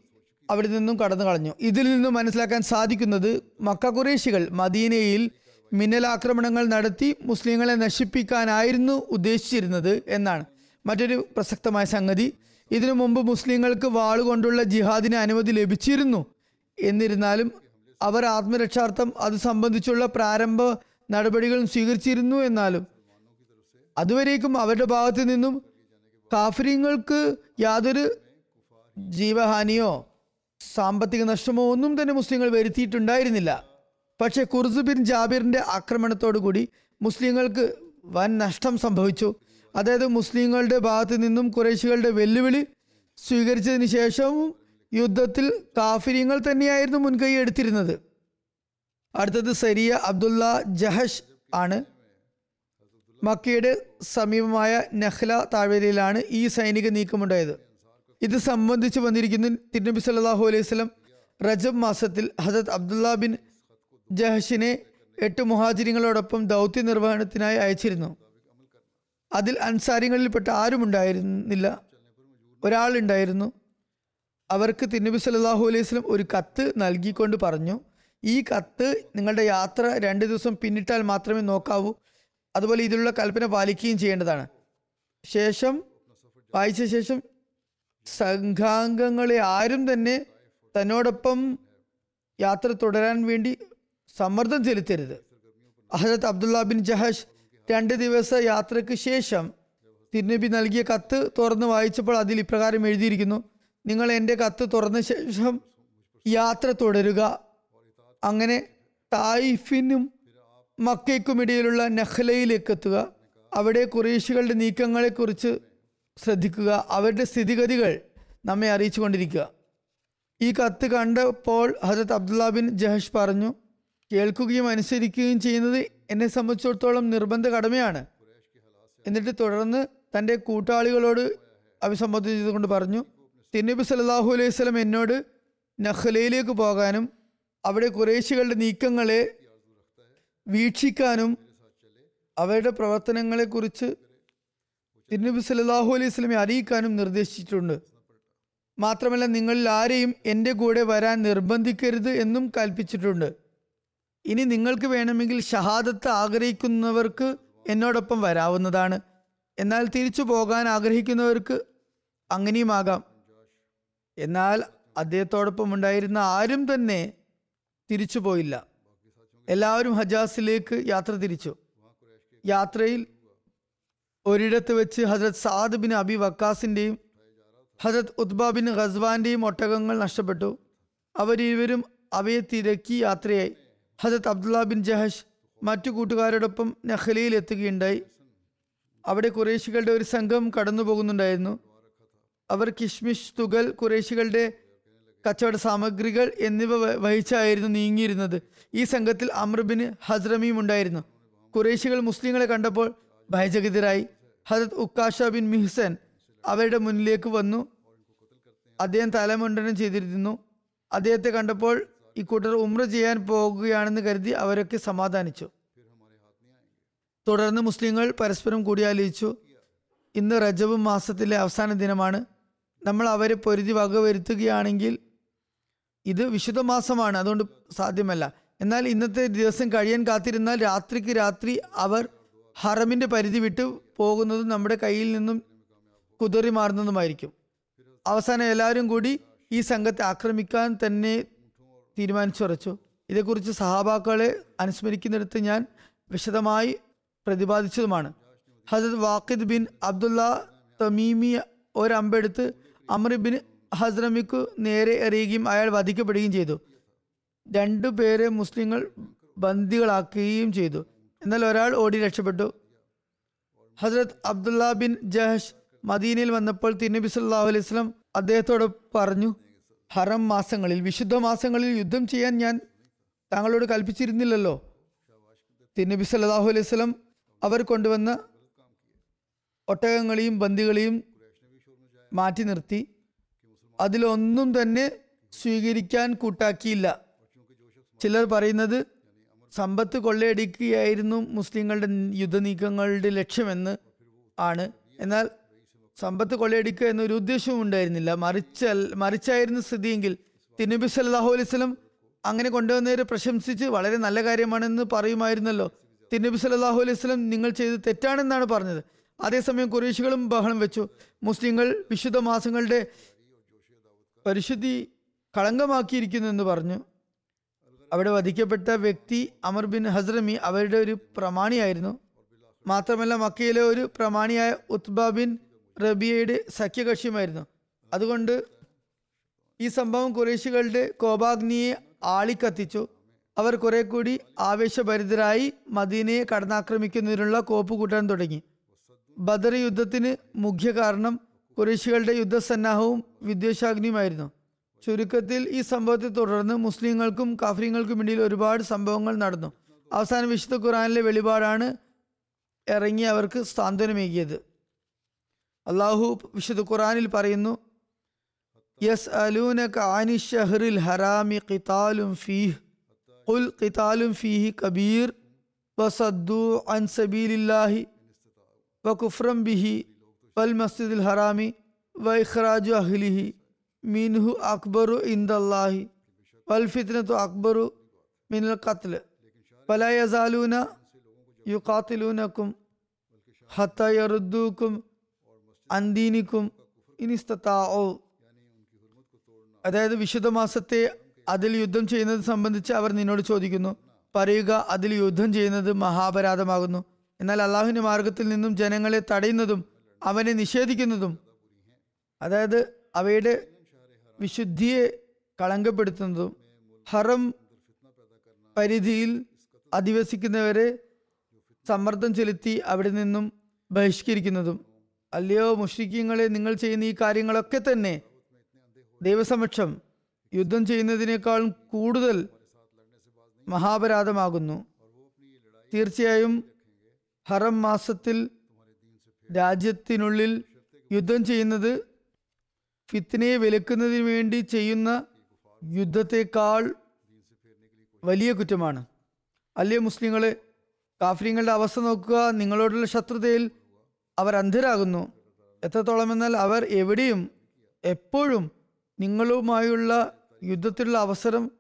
അവിടെ നിന്നും കടന്നു കളഞ്ഞു ഇതിൽ നിന്നും മനസ്സിലാക്കാൻ സാധിക്കുന്നത് മക്ക കുറേശികൾ മദീനയിൽ മിന്നലാക്രമണങ്ങൾ നടത്തി മുസ്ലിങ്ങളെ നശിപ്പിക്കാനായിരുന്നു ഉദ്ദേശിച്ചിരുന്നത് എന്നാണ്. മറ്റൊരു പ്രസക്തമായ സംഗതി ഇതിനു മുമ്പ് മുസ്ലിങ്ങൾക്ക് വാളുകൊണ്ടുള്ള ജിഹാദിന് അനുമതി ലഭിച്ചിരുന്നു. എന്നിരുന്നാലും അവർ ആത്മരക്ഷാർത്ഥം അത് സംബന്ധിച്ചുള്ള പ്രാരംഭ നടപടികളും സ്വീകരിച്ചിരുന്നു എന്നാലും അതുവരേക്കും അവരുടെ ഭാഗത്ത് നിന്നും കാഫര്യങ്ങൾക്ക് യാതൊരു ജീവഹാനിയോ സാമ്പത്തിക നഷ്ടമോ ഒന്നും തന്നെ മുസ്ലിങ്ങൾ വരുത്തിയിട്ടുണ്ടായിരുന്നില്ല. പക്ഷേ കുർസ് ബിൻ ജാബിറിന്റെ ആക്രമണത്തോടുകൂടി മുസ്ലിങ്ങൾക്ക് വൻ നഷ്ടം സംഭവിച്ചു. അതായത് മുസ്ലിങ്ങളുടെ ഭാഗത്ത് നിന്നും കുറേശികളുടെ വെല്ലുവിളി സ്വീകരിച്ചതിന് ശേഷവും യുദ്ധത്തിൽ കാഫിര്യങ്ങൾ തന്നെയായിരുന്നു മുൻകൈ എടുത്തിരുന്നത്. അടുത്തത് സരിയ അബ്ദുള്ള ജഹഷ് ആണ്. മക്കയുടെ സമീപമായ നഹ്ല താഴ്വരയിലാണ് ഈ സൈനിക നീക്കമുണ്ടായത്. ഇത് സംബന്ധിച്ച് വന്നിരിക്കുന്ന തിരുനബി സല്ലാഹു അലൈഹി സ്വലം റജബ് മാസത്തിൽ ഹസരത് അബ്ദുല്ല ബിൻ ജഹഷിനെ എട്ട് മുഹാജിരിങ്ങളോടൊപ്പം ദൗത്യ നിർവഹണത്തിനായി അയച്ചിരുന്നു. അതിൽ അൻസാരിങ്ങളിൽപ്പെട്ട ആരും ഉണ്ടായിരുന്നില്ല ഒരാളുണ്ടായിരുന്നു. അവർക്ക് തിരുനബി സല്ലാഹു അലൈഹി വസല്ലം ഒരു കത്ത് നൽകിക്കൊണ്ട് പറഞ്ഞു ഈ കത്ത് നിങ്ങളുടെ യാത്ര രണ്ട് ദിവസം പിന്നിട്ടാൽ മാത്രമേ നോക്കാവൂ. അതുപോലെ ഇതിലുള്ള കൽപ്പന പാലിക്കുകയും ചെയ്യേണ്ടതാണ്. ശേഷം വായിച്ച ശേഷം സംഘാംഗങ്ങളെ ആരും തന്നെ തന്നോടൊപ്പം യാത്ര തുടരാൻ വേണ്ടി സമ്മർദ്ദം ചെലുത്തരുത്. അഹരത് അബ്ദുള്ള ബിൻ ജഹഷ് രണ്ട് ദിവസ യാത്രയ്ക്ക് ശേഷം തിരുനബി നൽകിയ കത്ത് തുറന്ന് വായിച്ചപ്പോൾ അതിൽ ഇപ്രകാരം എഴുതിയിരിക്കുന്നു നിങ്ങൾ എന്റെ കത്ത് തുറന്ന ശേഷം യാത്ര തുടരുക. അങ്ങനെ തായിഫിനും മക്കയ്ക്കും ഇടയിലുള്ള നഖ്ലയിലേക്ക് എത്തുക. അവിടെ കുറേശികളുടെ നീക്കങ്ങളെക്കുറിച്ച് ശ്രദ്ധിക്കുക. അവരുടെ സ്ഥിതിഗതികൾ നമ്മെ അറിയിച്ചു കൊണ്ടിരിക്കുക ഈ കത്ത് കണ്ടപ്പോൾ ഹജരത് അബ്ദുല്ല ബിൻ ജഹഷ് പറഞ്ഞു കേൾക്കുകയും അനുസരിക്കുകയും ചെയ്യുന്നത് എന്നെ സംബന്ധിച്ചിടത്തോളം നിർബന്ധ കടമയാണ്. എന്നിട്ട് തുടർന്ന് തന്റെ കൂട്ടാളികളോട് അഭിസംബോധന ചെയ്തുകൊണ്ട് പറഞ്ഞു തിന്നബി സല്ലല്ലാഹു അലൈഹി സ്വലം എന്നോട് നഹ്ലയിലേക്ക് പോകാനും അവിടെ കുറേശികളുടെ നീക്കങ്ങളെ വീക്ഷിക്കാനും അവരുടെ പ്രവർത്തനങ്ങളെക്കുറിച്ച് തിരുനബി സല്ലല്ലാഹു അലൈഹി സ്വലമെ അറിയിക്കാനും നിർദ്ദേശിച്ചിട്ടുണ്ട്. മാത്രമല്ല നിങ്ങളിൽ ആരെയും എന്റെ കൂടെ വരാൻ നിർബന്ധിക്കരുത് എന്നും കൽപ്പിച്ചിട്ടുണ്ട്. ഇനി നിങ്ങൾക്ക് വേണമെങ്കിൽ ഷഹാദത്ത് ആഗ്രഹിക്കുന്നവർക്ക് എന്നോടൊപ്പം വരാവുന്നതാണ്. എന്നാൽ തിരിച്ചു പോകാൻ ആഗ്രഹിക്കുന്നവർക്ക് അങ്ങനെയുമാകാം എന്നാൽ അദ്ദേഹത്തോടൊപ്പം ഉണ്ടായിരുന്ന ആരും തന്നെ തിരിച്ചു പോയില്ല. എല്ലാവരും ഹജാസിലേക്ക് യാത്ര തിരിച്ചു. യാത്രയിൽ ഒരിടത്ത് വെച്ച് ഹജരത് സാദ് ബിൻ അബി വക്കാസിന്റെയും ഹജരത് ഉത്ബ ബിൻ ഖസ്വാന്റെയും ഒട്ടകങ്ങൾ നഷ്ടപ്പെട്ടു. അവരിരുവരും അവയെ തിരക്കി യാത്രയായി. ഹജരത് അബ്ദുള്ള ബിൻ ജഹഷ് മറ്റു കൂട്ടുകാരോടൊപ്പം നഹലിയിൽ എത്തുകയുണ്ടായി. അവിടെ കുറേശികളുടെ ഒരു സംഘം കടന്നു പോകുന്നുണ്ടായിരുന്നു. അവർ കിഷ്മിഷ് തുകൽ കുറേശികളുടെ കച്ചവട സാമഗ്രികൾ എന്നിവ വഹിച്ചായിരുന്നു നീങ്ങിയിരുന്നത്. ഈ സംഘത്തിൽ അമ്രബിന് ഹസ്രമിയും ഉണ്ടായിരുന്നു. കുറേശികൾ മുസ്ലിങ്ങളെ കണ്ടപ്പോൾ ഭയചകിതരായി. ഹജത് ഉക്കാഷ ബിൻ മിഹ്സൻ അവരുടെ മുന്നിലേക്ക് വന്നു. അദ്ദേഹം തലമുണ്ടനം ചെയ്തിരുന്നു. അദ്ദേഹത്തെ കണ്ടപ്പോൾ ഇക്കൂട്ടർ ഉമ്ര ചെയ്യാൻ പോകുകയാണെന്ന് കരുതി അവരൊക്കെ സമാധാനിച്ചു. തുടർന്ന് മുസ്ലിങ്ങൾ പരസ്പരം കൂടിയാലോചിച്ചു. ഇന്ന് റജബ് മാസത്തിലെ അവസാന ദിനമാണ്. നമ്മൾ അവരെ പൊരുതി വകവരുത്തുകയാണെങ്കിൽ ഇത് വിശുദ്ധ മാസമാണ് അതുകൊണ്ട് സാധ്യമല്ല. എന്നാൽ ഇന്നത്തെ ദിവസം കഴിയാൻ കാത്തിരുന്നാൽ രാത്രിക്ക് രാത്രി അവർ ഹറമിന്റെ പരിധി വിട്ട് പോകുന്നതും നമ്മുടെ കയ്യിൽ നിന്നും കുതറി മാറുന്നതുമായിരിക്കും. അവസാനം എല്ലാവരും കൂടി ഈ സംഘത്തെ ആക്രമിക്കാൻ തന്നെ തീരുമാനിച്ചുറച്ചു. ഇതേക്കുറിച്ച് സഹാബാക്കളെ അനുസ്മരിക്കുന്നിടത്ത് ഞാൻ വിശദമായി പ്രതിപാദിച്ചതുമാണ്. Hazrat Waqid bin Abdullah Tamimi ഒരമ്പെടുത്ത് Amr bin ഹസ്രമിക്കു നേരെ എറിയുകയും അയാൾ വധിക്കപ്പെടുകയും ചെയ്തു. രണ്ടു പേരെ മുസ്ലിങ്ങൾ ബന്ദികളാക്കുകയും ചെയ്തു. എന്നാൽ ഒരാൾ ഓടി രക്ഷപ്പെട്ടു. ഹസ്രത് അബ്ദുള്ള ബിൻ ജഹഷ് മദീനയിൽ വന്നപ്പോൾ തിരുനബി സല്ലല്ലാഹു അലൈഹി വസല്ലം അദ്ദേഹത്തോട് പറഞ്ഞു ഹറം മാസങ്ങളിൽ വിശുദ്ധ മാസങ്ങളിൽ യുദ്ധം ചെയ്യാൻ ഞാൻ താങ്കളോട് കൽപ്പിച്ചിരുന്നില്ലല്ലോ. തിരുനബി സല്ലാഹു അലൈഹി സ്വലം അവർ കൊണ്ടുവന്ന ഒട്ടകങ്ങളെയും ബന്ദികളെയും മാറ്റി നിർത്തി. അതിലൊന്നും തന്നെ സ്വീകരിക്കാൻ കൂട്ടാക്കിയില്ല. ചിലർ പറയുന്നത് സമ്പത്ത് കൊള്ളയടിക്കുകയായിരുന്നു മുസ്ലിങ്ങളുടെ യുദ്ധനീക്കങ്ങളുടെ ലക്ഷ്യമെന്ന് ആണ്. എന്നാൽ സമ്പത്ത് കൊള്ളയടിക്കുക എന്നൊരു ഉദ്ദേശവും ഉണ്ടായിരുന്നില്ല. മറിച്ച മറിച്ചായിരുന്ന സ്ഥിതിയെങ്കിൽ തിരുനബി സല്ലാഹു അലൈഹി വസല്ലം അങ്ങനെ കൊണ്ടുവന്നവരെ പ്രശംസിച്ച് വളരെ നല്ല കാര്യമാണെന്ന് പറയുമായിരുന്നല്ലോ. തിരുനബി സല്ലാഹു അലൈഹി വസല്ലം നിങ്ങൾ ചെയ്ത് തെറ്റാണെന്നാണ് പറഞ്ഞത്. അതേസമയം കുറേശികളും ബഹളം വെച്ചു. മുസ്ലിങ്ങൾ വിശുദ്ധ മാസങ്ങളുടെ പരിശുദ്ധി കളങ്കമാക്കിയിരിക്കുന്നു എന്ന് പറഞ്ഞു. അവിടെ വധിക്കപ്പെട്ട വ്യക്തി അമർ ബിൻ ഹസ്രമി അവരുടെ ഒരു പ്രമാണിയായിരുന്നു. മാത്രമല്ല മക്കയിലെ ഒരു പ്രമാണിയായ ഉത്ബ ബിൻ റബിയയുടെ സഖ്യകക്ഷിയുമായിരുന്നു. അതുകൊണ്ട് ഈ സംഭവം കുറേശികളുടെ കോപാഗ്നിയെ ആളിക്കത്തിച്ചു. അവർ കുറെ കൂടി ആവേശഭരിതരായി മദീനയെ കടന്നാക്രമിക്കുന്നതിനുള്ള കോപ്പ് കൂട്ടാൻ തുടങ്ങി. ബദർ യുദ്ധത്തിന് മുഖ്യ കാരണം കുറേശികളുടെ യുദ്ധസന്നാഹവും വിദ്വേഷാഗ്നിയുമായിരുന്നു. ചുരുക്കത്തിൽ ഈ സംഭവത്തെ തുടർന്ന് മുസ്ലിങ്ങൾക്കും കാഫ്രീങ്ങൾക്കും ഇടയിൽ ഒരുപാട് സംഭവങ്ങൾ നടന്നു. അവസാന വിശുദ്ധ ഖുറാനിലെ വെളിപാടാണ് ഇറങ്ങി അവർക്ക് സാന്ത്വനമേകിയത്. അള്ളാഹു വിശുദ്ധ ഖുറാനിൽ പറയുന്നു യസ് അലൂനക ആനി ഷഹറിൽ ഹറാമി ഖിതാലും ഫീഹ് ഖുൽ ഖിതാലും ഫീഹി കബീർ വസദ്ദു അൻ സബീലില്ലാഹി വകുഫ്രം ബിഹി വൽ മസ്ജിദുൽ ഹറാമി വ ഇഖ്റാജു അഹ്ലിഹി മിൻഹു അക്ബറു ഇന്ദല്ലാഹി വൽ ഫിത്നത്തു അക്ബറു മിനൽ ഖത്ൽ ഫല യസാലൂന യുഖാത്തിലൂനക്കും ഹത്ത യറുദ്ദൂക്കും അന്തീനിക്കും ഇനിസ്തത്താവോ അതായത് വിശുദ്ധ മാസത്തെ അതിൽ യുദ്ധം ചെയ്യുന്നത് സംബന്ധിച്ച് അവർ നിന്നോട് ചോദിക്കുന്നു. പറയുക അതിൽ യുദ്ധം ചെയ്യുന്നത് മഹാപരാധമാകുന്നു. എന്നാൽ അള്ളാഹുവിന്റെ മാർഗത്തിൽ നിന്നും ജനങ്ങളെ തടയുന്നതും അവനെ നിഷേധിക്കുന്നതും അതായത് അവയുടെ വിശുദ്ധിയെ കളങ്കപ്പെടുത്തുന്നതും ഹറം പരിധിയിൽ അധിവസിക്കുന്നവരെ സമ്മർദ്ദം ചെലുത്തി അവിടെ നിന്നും ബഹിഷ്കരിക്കുന്നതും അല്ലയോ മുഷ്രിക്കീങ്ങളെ നിങ്ങൾ ചെയ്യുന്ന ഈ കാര്യങ്ങളൊക്കെ തന്നെ ദൈവസമക്ഷം യുദ്ധം ചെയ്യുന്നതിനേക്കാളും കൂടുതൽ മഹാപരാധമാകുന്നു. തീർച്ചയായും ഹറം മാസത്തിൽ രാജ്യത്തിനുള്ളിൽ യുദ്ധം ചെയ്യുന്നത് ഫിത്തിനയെ വിലക്കുന്നതിന് വേണ്ടി ചെയ്യുന്ന യുദ്ധത്തെക്കാൾ വലിയ കുറ്റമാണ്. അല്ലേ മുസ്ലിങ്ങളെ കാഫ്രീങ്ങളുടെ അവസ്ഥ നോക്കുക നിങ്ങളോടുള്ള ശത്രുതയിൽ അവർ അന്ധരാകുന്നു. എത്രത്തോളം എന്നാൽ അവർ എവിടെയും എപ്പോഴും നിങ്ങളുമായുള്ള യുദ്ധത്തിലുള്ള അവസരം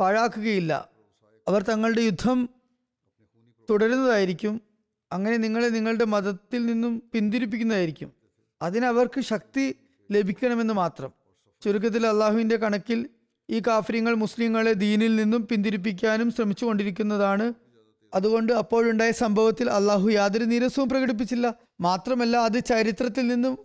പാഴാക്കുകയില്ല. അവർ തങ്ങളുടെ യുദ്ധം തുടരുന്നതായിരിക്കും. അങ്ങനെ നിങ്ങളെ നിങ്ങളുടെ മതത്തിൽ നിന്നും പിന്തിരിപ്പിക്കുന്നതായിരിക്കും. അതിനവർക്ക് ശക്തി ലഭിക്കണമെന്ന് മാത്രം. ചുരുക്കത്തിൽ അള്ളാഹുവിന്റെ കണക്കിൽ ഈ കാഫര്യങ്ങൾ മുസ്ലിങ്ങളെ ദീനിൽ നിന്നും പിന്തിരിപ്പിക്കാനും ശ്രമിച്ചുകൊണ്ടിരിക്കുന്നതാണ് അതുകൊണ്ട് അപ്പോഴുണ്ടായ സംഭവത്തിൽ അള്ളാഹു യാതൊരു നീരസവും പ്രകടിപ്പിച്ചില്ല. മാത്രമല്ല അത് ചരിത്രത്തിൽ നിന്നും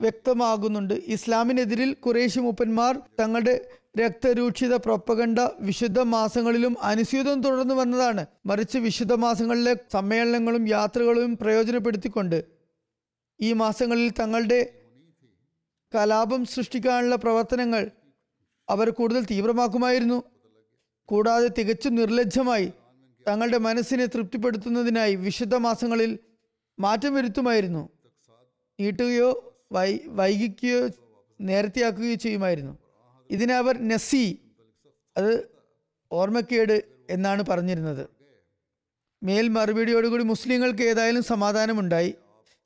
വ്യക്തമാകുന്നുണ്ട്. ഇസ്ലാമിനെതിരിൽ കുറേശ്യ മൂപ്പന്മാർ തങ്ങളുടെ രക്തരൂക്ഷിത പ്രൊപ്പകണ്ട വിശുദ്ധ മാസങ്ങളിലും അനുസ്യൂതം തുടർന്നു വന്നതാണ്. മറിച്ച് വിശുദ്ധ മാസങ്ങളിലെ സമ്മേളനങ്ങളും യാത്രകളും പ്രയോജനപ്പെടുത്തിക്കൊണ്ട് ഈ മാസങ്ങളിൽ തങ്ങളുടെ കലാപം സൃഷ്ടിക്കാനുള്ള പ്രവർത്തനങ്ങൾ അവർ കൂടുതൽ തീവ്രമാക്കുമായിരുന്നു. കൂടാതെ തികച്ചും നിർലജ്ജമായി തങ്ങളുടെ മനസ്സിനെ തൃപ്തിപ്പെടുത്തുന്നതിനായി വിശുദ്ധ മാസങ്ങളിൽ മാറ്റം വരുത്തുമായിരുന്നു. നീട്ടുകയോ വൈ വൈകിക്കുകയോ നേരത്തെയാക്കുകയോ ചെയ്യുമായിരുന്നു. ഇതിനെ അവർ നസി അത് ഓർമ്മക്കേട് എന്നാണ് പറഞ്ഞിരുന്നത്. മേൽ മറുപടിയോടുകൂടി മുസ്ലിങ്ങൾക്ക് ഏതായാലും സമാധാനമുണ്ടായി.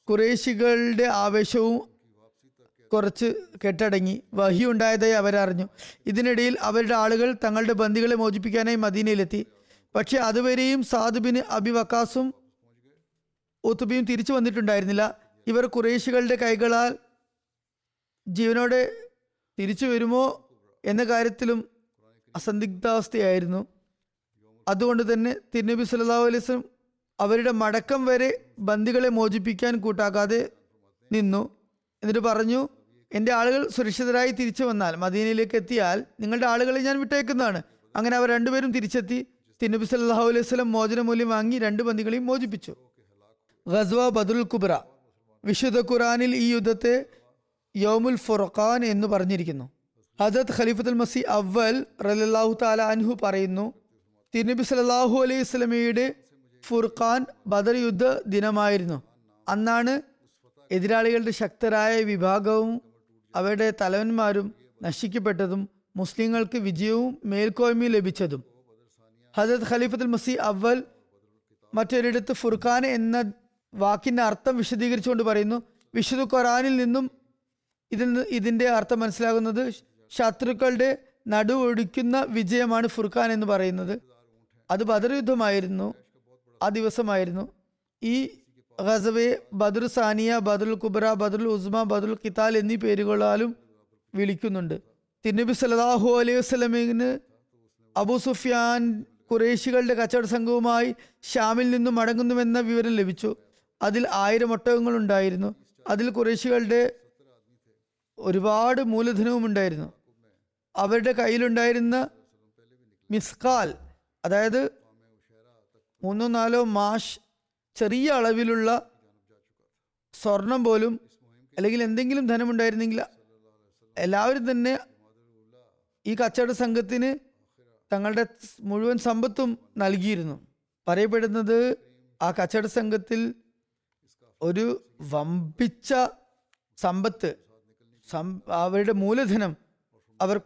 കുറേശികളുടെ ആവേശവും കുറച്ച് കെട്ടടങ്ങി. വഹി ഉണ്ടായതായി അവരറിഞ്ഞു. ഇതിനിടയിൽ അവരുടെ ആളുകൾ തങ്ങളുടെ ബന്ധികളെ മോചിപ്പിക്കാനായി മദീനയിലെത്തി. പക്ഷെ അതുവരെയും സാദുബിന് അബി വക്കാസും ഉത്തുബിയും തിരിച്ചു വന്നിട്ടുണ്ടായിരുന്നില്ല. ഇവർ കുറേശികളുടെ കൈകളാൽ ജീവനോടെ തിരിച്ചു വരുമോ എന്ന കാര്യത്തിലും അസന്ദിഗ്ധാവസ്ഥയായിരുന്നു അതുകൊണ്ട് തന്നെ തിരുനബി സല്ലല്ലാഹു അലൈസ്ലം അവരുടെ മടക്കം വരെ ബന്ദികളെ മോചിപ്പിക്കാൻ കൂട്ടാക്കാതെ നിന്നു. എന്നിട്ട് പറഞ്ഞു എന്റെ ആളുകൾ സുരക്ഷിതരായി തിരിച്ചു വന്നാൽ മദീനയിലേക്ക് എത്തിയാൽ നിങ്ങളുടെ ആളുകളെ ഞാൻ വിട്ടേക്കുന്നതാണ് അങ്ങനെ അവർ രണ്ടുപേരും തിരിച്ചെത്തി. തിരുനബി സല്ലല്ലാഹു അലൈഹി സ്വലം മോചനമൂല്യം വാങ്ങി രണ്ട് ബന്ദികളെയും മോചിപ്പിച്ചു. ഗസ്വ ബദുൽ കുബ്ര വിശുദ്ധ ഖുറാനിൽ ഈ യുദ്ധത്തെ യോമുൽ ഫുറഖാൻ എന്ന് പറഞ്ഞിരിക്കുന്നു. ഹജത് ഖലീഫത്തുൽ മസി അവൽ റലാഹു താല അൻഹു പറയുന്നു തിരുനബി സല്ലല്ലാഹു അലൈഹി സ്വലമയുടെ ഫുർഖാൻ ബദർ യുദ്ധ ദിനമായിരുന്നു. അന്നാണ് എതിരാളികളുടെ ശക്തരായ വിഭാഗവും അവരുടെ തലവന്മാരും നശിക്കപ്പെട്ടതും മുസ്ലിങ്ങൾക്ക് വിജയവും മേൽക്കോയ്മയും ലഭിച്ചതും. ഹജരത് ഖലീഫത്തുൽ മസി അവൽ മറ്റൊരിടത്ത് ഫുർഖാൻ എന്ന വാക്കിന്റെ അർത്ഥം വിശദീകരിച്ചുകൊണ്ട് പറയുന്നു. വിശുദ്ധ ഖുറാനിൽ നിന്നും ഇതിൽ ഇതിന്റെ അർത്ഥം മനസ്സിലാകുന്നത് ശത്രുക്കളുടെ നടുവൊടിക്കുന്ന വിജയമാണ് ഫുർഖാൻ എന്ന് പറയുന്നത്. അത് ബദർ യുദ്ധമായിരുന്നു. ആ ദിവസമായിരുന്നു. ഈ ഖസവെ ബദർ സാനിയ ബദറുൽ കുബ്ര ബദറുൽ ഉസ്മ ബദറുൽ കിതാൽ എന്നീ പേരുകളാലും വിളിക്കുന്നുണ്ട്. തിരുനബി സലാഹു അലൈഹി വസ്ലമിന് അബു സുഫിയാൻ കുറേശികളുടെ കച്ചവട സംഘവുമായി ഷ്യാമിൽ നിന്നും മടങ്ങുന്നുവെന്ന വിവരം ലഭിച്ചു. അതിൽ ആയിരം ഒട്ടകങ്ങൾ ഉണ്ടായിരുന്നു. അതിൽ കുറേശികളുടെ ഒരുപാട് മൂലധനവും ഉണ്ടായിരുന്നു. അവരുടെ കയ്യിലുണ്ടായിരുന്ന മിസ്കാൽ അതായത് മൂന്നോ നാലോ മാഷ് ചെറിയ അളവിലുള്ള സ്വർണം പോലും അല്ലെങ്കിൽ എന്തെങ്കിലും ധനമുണ്ടായിരുന്നെങ്കിൽ എല്ലാവരും തന്നെ ഈ കച്ചവട സംഘത്തിന് തങ്ങളുടെ മുഴുവൻ സമ്പത്തും നൽകിയിരുന്നു. പറയപ്പെടുന്നത് ആ കച്ചവട സംഘത്തിൽ ഒരു വമ്പിച്ച സമ്പത്ത് അവരുടെ മൂലധനം അവർ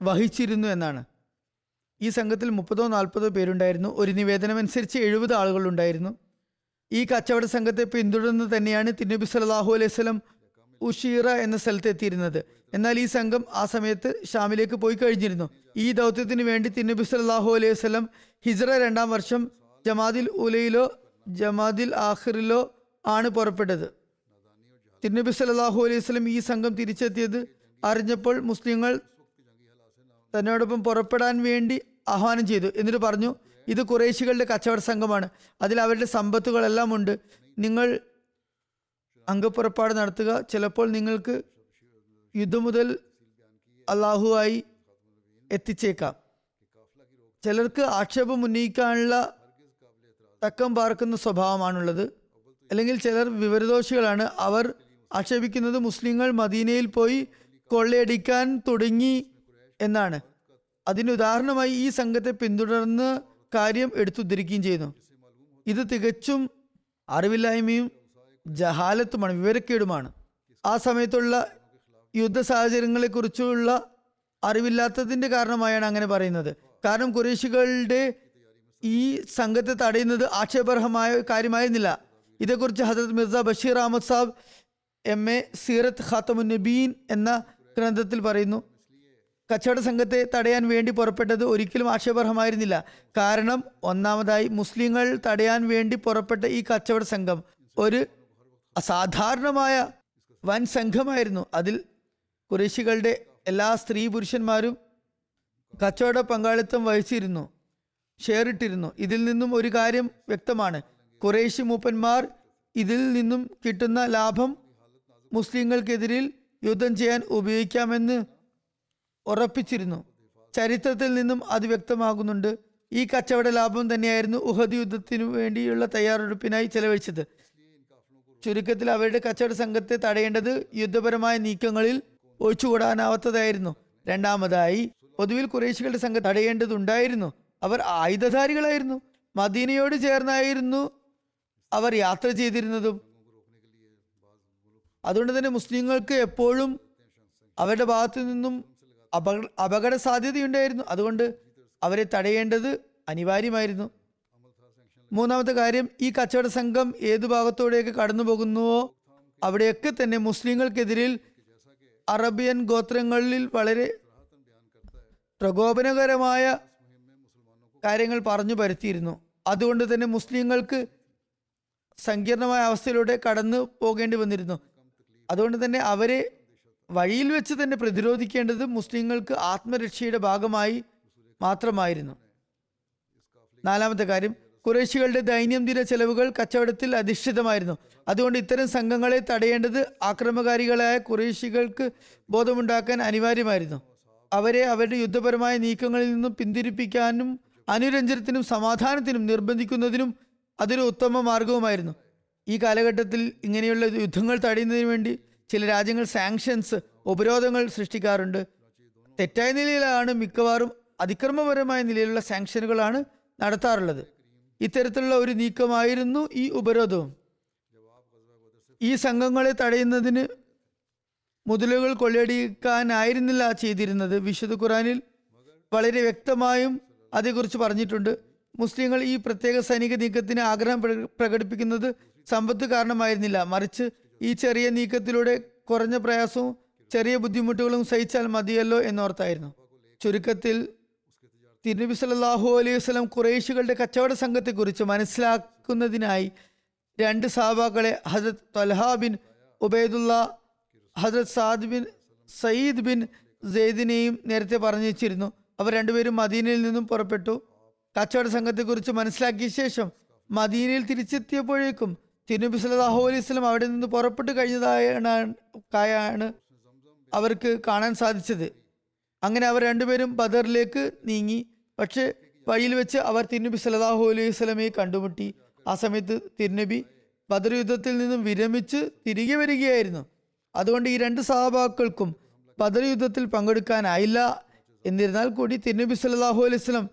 വഹിച്ചിരുന്നു എന്നാണ്. ഈ സംഘത്തിൽ മുപ്പതോ നാൽപ്പതോ പേരുണ്ടായിരുന്നു. ഒരു നിവേദനം അനുസരിച്ച് എഴുപത് ആളുകളുണ്ടായിരുന്നു. ഈ കച്ചവട സംഘത്തെ പിന്തുടർന്ന് തന്നെയാണ് തിരുനബി സല്ലല്ലാഹു അലൈഹി വസല്ലം ഉഷീറ എന്ന സ്ഥലത്ത് എത്തിയിരുന്നത്. എന്നാൽ ഈ സംഘം ആ സമയത്ത് ഷാമിലേക്ക് പോയി കഴിഞ്ഞിരുന്നു. ഈ ദൗത്യത്തിന് വേണ്ടി തിന്നബി സല്ലല്ലാഹു അലൈഹി വസല്ലം ഹിജ്റ രണ്ടാം വർഷം ജമാദിൽ ഉലയിലോ ജമാദിൽ ആഖിറിലോ ആണ് പുറപ്പെട്ടത്. തിന്നബി സല്ലല്ലാഹു അലൈഹി വസല്ലം ഈ സംഘം തിരിച്ചെത്തിയത് അറിഞ്ഞപ്പോൾ മുസ്ലിങ്ങൾ തന്നോടൊപ്പം പുറപ്പെടാൻ വേണ്ടി ആഹ്വാനം ചെയ്തു. എന്നിട്ട് പറഞ്ഞു ഇത് കുറേശികളുടെ കച്ചവട സംഘമാണ്. അതിൽ അവരുടെ സമ്പത്തുകളെല്ലാം ഉണ്ട്. നിങ്ങൾ അംഗപ്പുറപ്പാട് നടത്തുക. ചിലപ്പോൾ നിങ്ങൾക്ക് യുദ്ധം മുതൽ അള്ളാഹുവായി എത്തിച്ചേക്കാം. ചിലർക്ക് ആക്ഷേപം ഉന്നയിക്കാനുള്ള തക്കം പാർക്കുന്ന സ്വഭാവമാണുള്ളത്. അല്ലെങ്കിൽ ചിലർ വിവരദോഷികളാണ്. അവർ ആക്ഷേപിക്കുന്നത് മുസ്ലിങ്ങൾ മദീനയിൽ പോയി കൊള്ളയടിക്കാൻ തുടങ്ങി എന്നാണ്. അതിന് ഉദാഹരണമായി ഈ സംഘത്തെ പിന്തുടർന്ന് കാര്യം എടുത്തുദ്ധരിക്കുകയും ചെയ്യുന്നു. ഇത് തികച്ചും അറിവില്ലായ്മയും ജഹാലത്തുമാണ് വിവരക്കേടുമാണ്. ആ സമയത്തുള്ള യുദ്ധ സാഹചര്യങ്ങളെ കുറിച്ചുള്ള അറിവില്ലാത്തതിന്റെ കാരണമായാണ് അങ്ങനെ പറയുന്നത്. കാരണം കുറേശികളുടെ ഈ സംഘത്തെ തടയുന്നത് ആക്ഷേപർഹമായ കാര്യമായിരുന്നില്ല. ഇതേക്കുറിച്ച് ഹസരത് മിർസ ബഷീർ അഹമ്മദ് സാബ് എം എ സീറത്ത് ഖാത്തമുൻ നബീൻ എന്ന ഗ്രന്ഥത്തിൽ പറയുന്നു കച്ചവട സംഘത്തെ തടയാൻ വേണ്ടി പുറപ്പെട്ടത് ഒരിക്കലും ആക്ഷേപർഹമായിരുന്നില്ല കാരണം ഒന്നാമതായി മുസ്ലിങ്ങൾ തടയാൻ വേണ്ടി പുറപ്പെട്ട ഈ കച്ചവട സംഘം ഒരു അസാധാരണമായ വൻ സംഘമായിരുന്നു അതിൽ കുറേശികളുടെ എല്ലാ സ്ത്രീ പുരുഷന്മാരും കച്ചവട പങ്കാളിത്തം വഹിച്ചിരുന്നു ഷെയർ ഇട്ടിരുന്നു. ഇതിൽ നിന്നും ഒരു കാര്യം വ്യക്തമാണ്. കുറേശി മൂപ്പന്മാർ ഇതിൽ നിന്നും കിട്ടുന്ന ലാഭം മുസ്ലിങ്ങൾക്കെതിരിൽ യുദ്ധം ചെയ്യാൻ ഉപയോഗിക്കാമെന്ന് ഉറപ്പിച്ചിരുന്നു. ചരിത്രത്തിൽ നിന്നും അത് വ്യക്തമാകുന്നുണ്ട്. ഈ കച്ചവട ലാഭം തന്നെയായിരുന്നു ഉഹദ് യുദ്ധത്തിനു വേണ്ടിയുള്ള തയ്യാറെടുപ്പിനായി ചെലവഴിച്ചത്. ചുരുക്കത്തിൽ അവരുടെ കച്ചവട സംഘത്തെ തടയേണ്ടത് യുദ്ധപരമായ നീക്കങ്ങളിൽ ഒഴിച്ചുകൂടാനാവാത്തതായിരുന്നു. രണ്ടാമതായി പൊതുവിൽ കുറേശികളുടെ സംഘം തടയേണ്ടതുണ്ടായിരുന്നു. അവർ ആയുധധാരികളായിരുന്നു. മദീനയോട് ചേർന്നായിരുന്നു അവർ യാത്ര ചെയ്തിരുന്നതും. അതുകൊണ്ട് തന്നെ മുസ്ലിങ്ങൾക്ക് എപ്പോഴും അവരുടെ ഭാഗത്തു നിന്നും അപക അപകട സാധ്യതയുണ്ടായിരുന്നു. അതുകൊണ്ട് അവരെ തടയേണ്ടത് അനിവാര്യമായിരുന്നു. മൂന്നാമത്തെ കാര്യം ഈ കച്ചവട സംഘം ഏതു ഭാഗത്തോടെയൊക്കെ കടന്നു പോകുന്നുവോ അവിടെയൊക്കെ തന്നെ മുസ്ലിങ്ങൾക്കെതിരിൽ അറബിയൻ ഗോത്രങ്ങളിൽ വളരെ പ്രകോപനകരമായ കാര്യങ്ങൾ പറഞ്ഞു പരത്തിയിരുന്നു. അതുകൊണ്ട് തന്നെ മുസ്ലിങ്ങൾക്ക് സങ്കീർണമായ അവസ്ഥയിലൂടെ കടന്നു പോകേണ്ടി വന്നിരുന്നു. അതുകൊണ്ട് തന്നെ അവരെ വഴിയിൽ വെച്ച് തന്നെ പ്രതിരോധിക്കേണ്ടത് മുസ്ലിങ്ങൾക്ക് ആത്മരക്ഷയുടെ ഭാഗമായി മാത്രമായിരുന്നു. നാലാമത്തെ കാര്യം കുറേശികളുടെ ദൈനംദിന ചെലവുകൾ കച്ചവടത്തിൽ അധിഷ്ഠിതമായിരുന്നു. അതുകൊണ്ട് ഇത്തരം സംഘങ്ങളെ തടയേണ്ടത് ആക്രമകാരികളായ കുറേശികൾക്ക് ബോധമുണ്ടാക്കാൻ അനിവാര്യമായിരുന്നു. അവരെ അവരുടെ യുദ്ധപരമായ നീക്കങ്ങളിൽ നിന്നും പിന്തിരിപ്പിക്കാനും അനുരഞ്ജനത്തിനും സമാധാനത്തിനും നിർബന്ധിക്കുന്നതിനും അതൊരു ഉത്തമ മാർഗവുമായിരുന്നു ഈ കാലഘട്ടത്തിൽ ഇങ്ങനെയുള്ള യുദ്ധങ്ങൾ തടയുന്നതിന് വേണ്ടി ചില രാജ്യങ്ങൾ സാങ്ഷൻസ് ഉപരോധങ്ങൾ സൃഷ്ടിക്കാറുണ്ട്. തെറ്റായ നിലയിലാണ് മിക്കവാറും അതിക്രമപരമായ നിലയിലുള്ള സാങ്ഷനുകളാണ് നടത്താറുള്ളത്. ഇത്തരത്തിലുള്ള ഒരു നീക്കമായിരുന്നു ഈ ഉപരോധവും ഈ സംഘങ്ങളെ തടയുന്നതിന് മുതലുകൾ കൊള്ളയടിക്കാനായിരുന്നില്ല ചെയ്തിരുന്നത്. വിശുദ്ധ ഖുറാനിൽ വളരെ വ്യക്തമായും അതേക്കുറിച്ച് പറഞ്ഞിട്ടുണ്ട്. മുസ്ലിങ്ങൾ ഈ പ്രത്യേക സൈനിക നീക്കത്തിന് ആഗ്രഹം പ്രക- പ്രകടിപ്പിക്കുന്നത് സമ്പത്ത് കാരണമായിരുന്നില്ല. മറിച്ച് ഈ ചെറിയ നീക്കത്തിലൂടെ കുറഞ്ഞ പ്രയാസവും ചെറിയ ബുദ്ധിമുട്ടുകളും സഹിച്ചാൽ മതിയല്ലോ എന്നോർത്തായിരുന്നു. ചുരുക്കത്തിൽ തിരുനബി സല്ലല്ലാഹു അലൈഹി വസ്ലം കുറേശികളുടെ കച്ചവട സംഘത്തെക്കുറിച്ച് മനസ്സിലാക്കുന്നതിനായി രണ്ട് സാബാക്കളെ ഹസരത് Talha bin Ubaidullah Hazrat Saad bin Sayyid bin സെയ്ദിനെയും നേരത്തെ പറഞ്ഞിരുന്നു അവർ രണ്ടുപേരും മദീനയിൽ നിന്നും പുറപ്പെട്ടു. കച്ചവട സംഘത്തെക്കുറിച്ച് മനസ്സിലാക്കിയ ശേഷം മദീനയിൽ തിരിച്ചെത്തിയപ്പോഴേക്കും തിരുനബി സല്ലല്ലാഹു അലൈഹി വസ്ലം അവിടെ നിന്ന് പുറപ്പെട്ടു കഴിഞ്ഞതായാണ് അവർക്ക് കാണാൻ സാധിച്ചത്. അങ്ങനെ അവർ രണ്ടുപേരും ബദറിലേക്ക് നീങ്ങി. പക്ഷെ വഴിയിൽ വെച്ച് അവർ തിരുനബി സല്ലല്ലാഹു അലൈഹി സ്വലമയെ കണ്ടുമുട്ടി. ആ സമയത്ത് തിരുനബി ബദർ യുദ്ധത്തിൽ നിന്നും വിരമിച്ച് തിരികെ വരികയായിരുന്നു. അതുകൊണ്ട് ഈ രണ്ട് സഹാബാക്കൾക്കും ബദർ യുദ്ധത്തിൽ പങ്കെടുക്കാനായില്ല. എന്നിരുന്നാൽ കൂടി തിരുനബി സല്ലല്ലാഹു അലൈഹി സ്വലം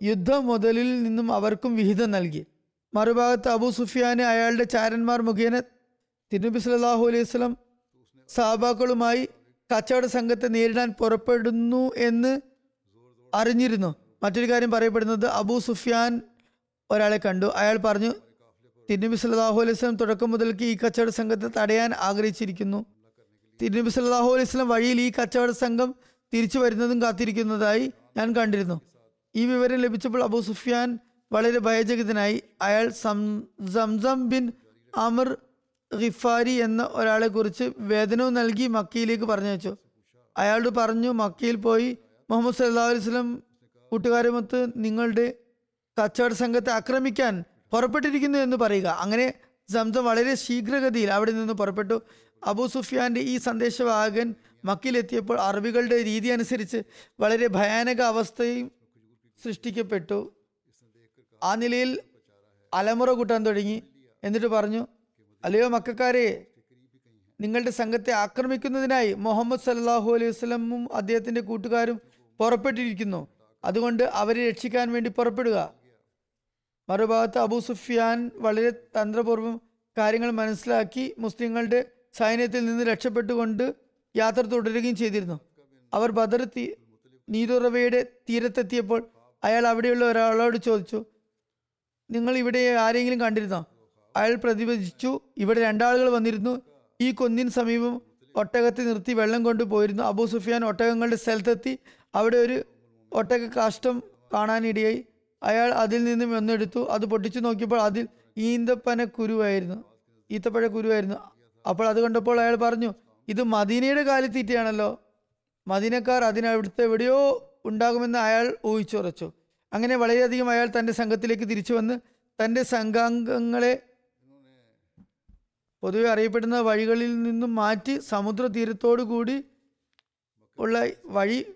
യുദ്ധ മുതലിൽ നിന്നും അവർക്കും വിഹിതം നൽകി. മറുഭാഗത്ത് അബൂ സുഫിയാന് അയാളുടെ ചാരന്മാർ മുഖേന തിരുനബി സല്ലല്ലാഹു അലൈഹി സ്വലം സഹാബാക്കളുമായി കച്ചവട സംഘത്തെ നേരിടാൻ പുറപ്പെടുന്നു എന്ന് അറിഞ്ഞിരുന്നു. മറ്റൊരു കാര്യം പറയപ്പെടുന്നത് അബൂ സുഫിയാൻ ഒരാളെ കണ്ടു. അയാൾ പറഞ്ഞു തിരുനബി സല്ലാഹു അലൈഹി സ്വലം തുടക്കം മുതൽക്ക് ഈ കച്ചവട സംഘത്തെ തടയാൻ ആഗ്രഹിച്ചിരിക്കുന്നു. തിരുനബി സല്ലാഹു അലൈഹി സ്വലം വഴിയിൽ ഈ കച്ചവട സംഘം തിരിച്ചു വരുന്നതും കാത്തിരിക്കുന്നതായി ഞാൻ കണ്ടിരുന്നു. ഈ വിവരം ലഭിച്ചപ്പോൾ അബൂ സുഫിയാൻ വളരെ ഭയചകിതനായി അയാൾ സംസം ബിൻ അമർ ഖിഫാരി എന്ന ഒരാളെ കുറിച്ച് വേതനവും നൽകി മക്കയിലേക്ക് വെച്ചു അയാളോട് പറഞ്ഞു മക്കയിൽ പോയി മുഹമ്മദ് സല്ലാ അലൈഹി വസല്ലം കൂട്ടുകാരുമൊത്ത് നിങ്ങളുടെ കച്ചവട സംഘത്തെ ആക്രമിക്കാൻ പുറപ്പെട്ടിരിക്കുന്നു എന്ന് പറയുക. അങ്ങനെ സംസം വളരെ ശീഘ്രഗതിയിൽ അവിടെ നിന്ന് പുറപ്പെട്ടു. അബൂ സുഫിയാന്റെ ഈ സന്ദേശവാഹകൻ മക്കിലെത്തിയപ്പോൾ അറബികളുടെ രീതി അനുസരിച്ച് വളരെ ഭയാനക അവസ്ഥയും സൃഷ്ടിക്കപ്പെട്ടു. ആ നിലയിൽ അലമുറ കൂട്ടാൻ തുടങ്ങി. എന്നിട്ട് പറഞ്ഞു അല്ലയോ മക്കാരെ നിങ്ങളുടെ സംഘത്തെ ആക്രമിക്കുന്നതിനായി മുഹമ്മദ് സല്ലാഹു അലൈഹി വസ്ലമും അദ്ദേഹത്തിന്റെ കൂട്ടുകാരും പുറപ്പെട്ടിരിക്കുന്നു. അതുകൊണ്ട് അവരെ രക്ഷിക്കാൻ വേണ്ടി പുറപ്പെടുക. മറുഭാഗത്ത് അബൂ സുഫിയാൻ വളരെ തന്ത്രപൂർവം കാര്യങ്ങൾ മനസ്സിലാക്കി മുസ്ലിങ്ങളുടെ സൈന്യത്തിൽ നിന്ന് രക്ഷപ്പെട്ടുകൊണ്ട് യാത്ര തുടരുകയും ചെയ്തിരുന്നു. അവർ ബദർ തീ നീതുറവയുടെ തീരത്തെത്തിയപ്പോൾ അയാൾ അവിടെയുള്ള ഒരാളോട് ചോദിച്ചു നിങ്ങൾ ഇവിടെ ആരെങ്കിലും കണ്ടിരുന്നോ? അയാൾ പ്രതിവചിച്ചു ഇവിടെ രണ്ടാളുകൾ വന്നിരുന്നു. ഈ കൊന്നിന് സമീപം ഒട്ടകത്തെ നിർത്തി വെള്ളം കൊണ്ടുപോയിരുന്നു. അബൂ സുഫിയാൻ ഒട്ടകങ്ങളുടെ സ്ഥലത്തെത്തി അവിടെ ഒരു ഒട്ടക കാഷ്ടം കാണാനിടയായി. അയാൾ അതിൽ നിന്നും ഒന്നെടുത്തു അത് പൊട്ടിച്ചു നോക്കിയപ്പോൾ അതിൽ ഈന്തപ്പന കുരുവായിരുന്നു. ഈത്തപ്പഴ കുരുവായിരുന്നു. അപ്പോൾ അത് കണ്ടപ്പോൾ അയാൾ പറഞ്ഞു ഇത് മദീനയുടെ കാലിത്തീറ്റയാണല്ലോ. മദീനക്കാർ അതിനവിടുത്തെ എവിടെയോ ഉണ്ടാകുമെന്ന് അയാൾ ഊഹിച്ചുറച്ചു. അങ്ങനെ വളരെയധികം അയാൾ തന്റെ സംഘത്തിലേക്ക് തിരിച്ചു വന്ന് തന്റെ സംഘാംഗങ്ങളെ പൊതുവെ അറിയപ്പെടുന്ന വഴികളിൽ നിന്നും മാറ്റി സമുദ്ര തീരത്തോടു കൂടി ഉള്ള വഴി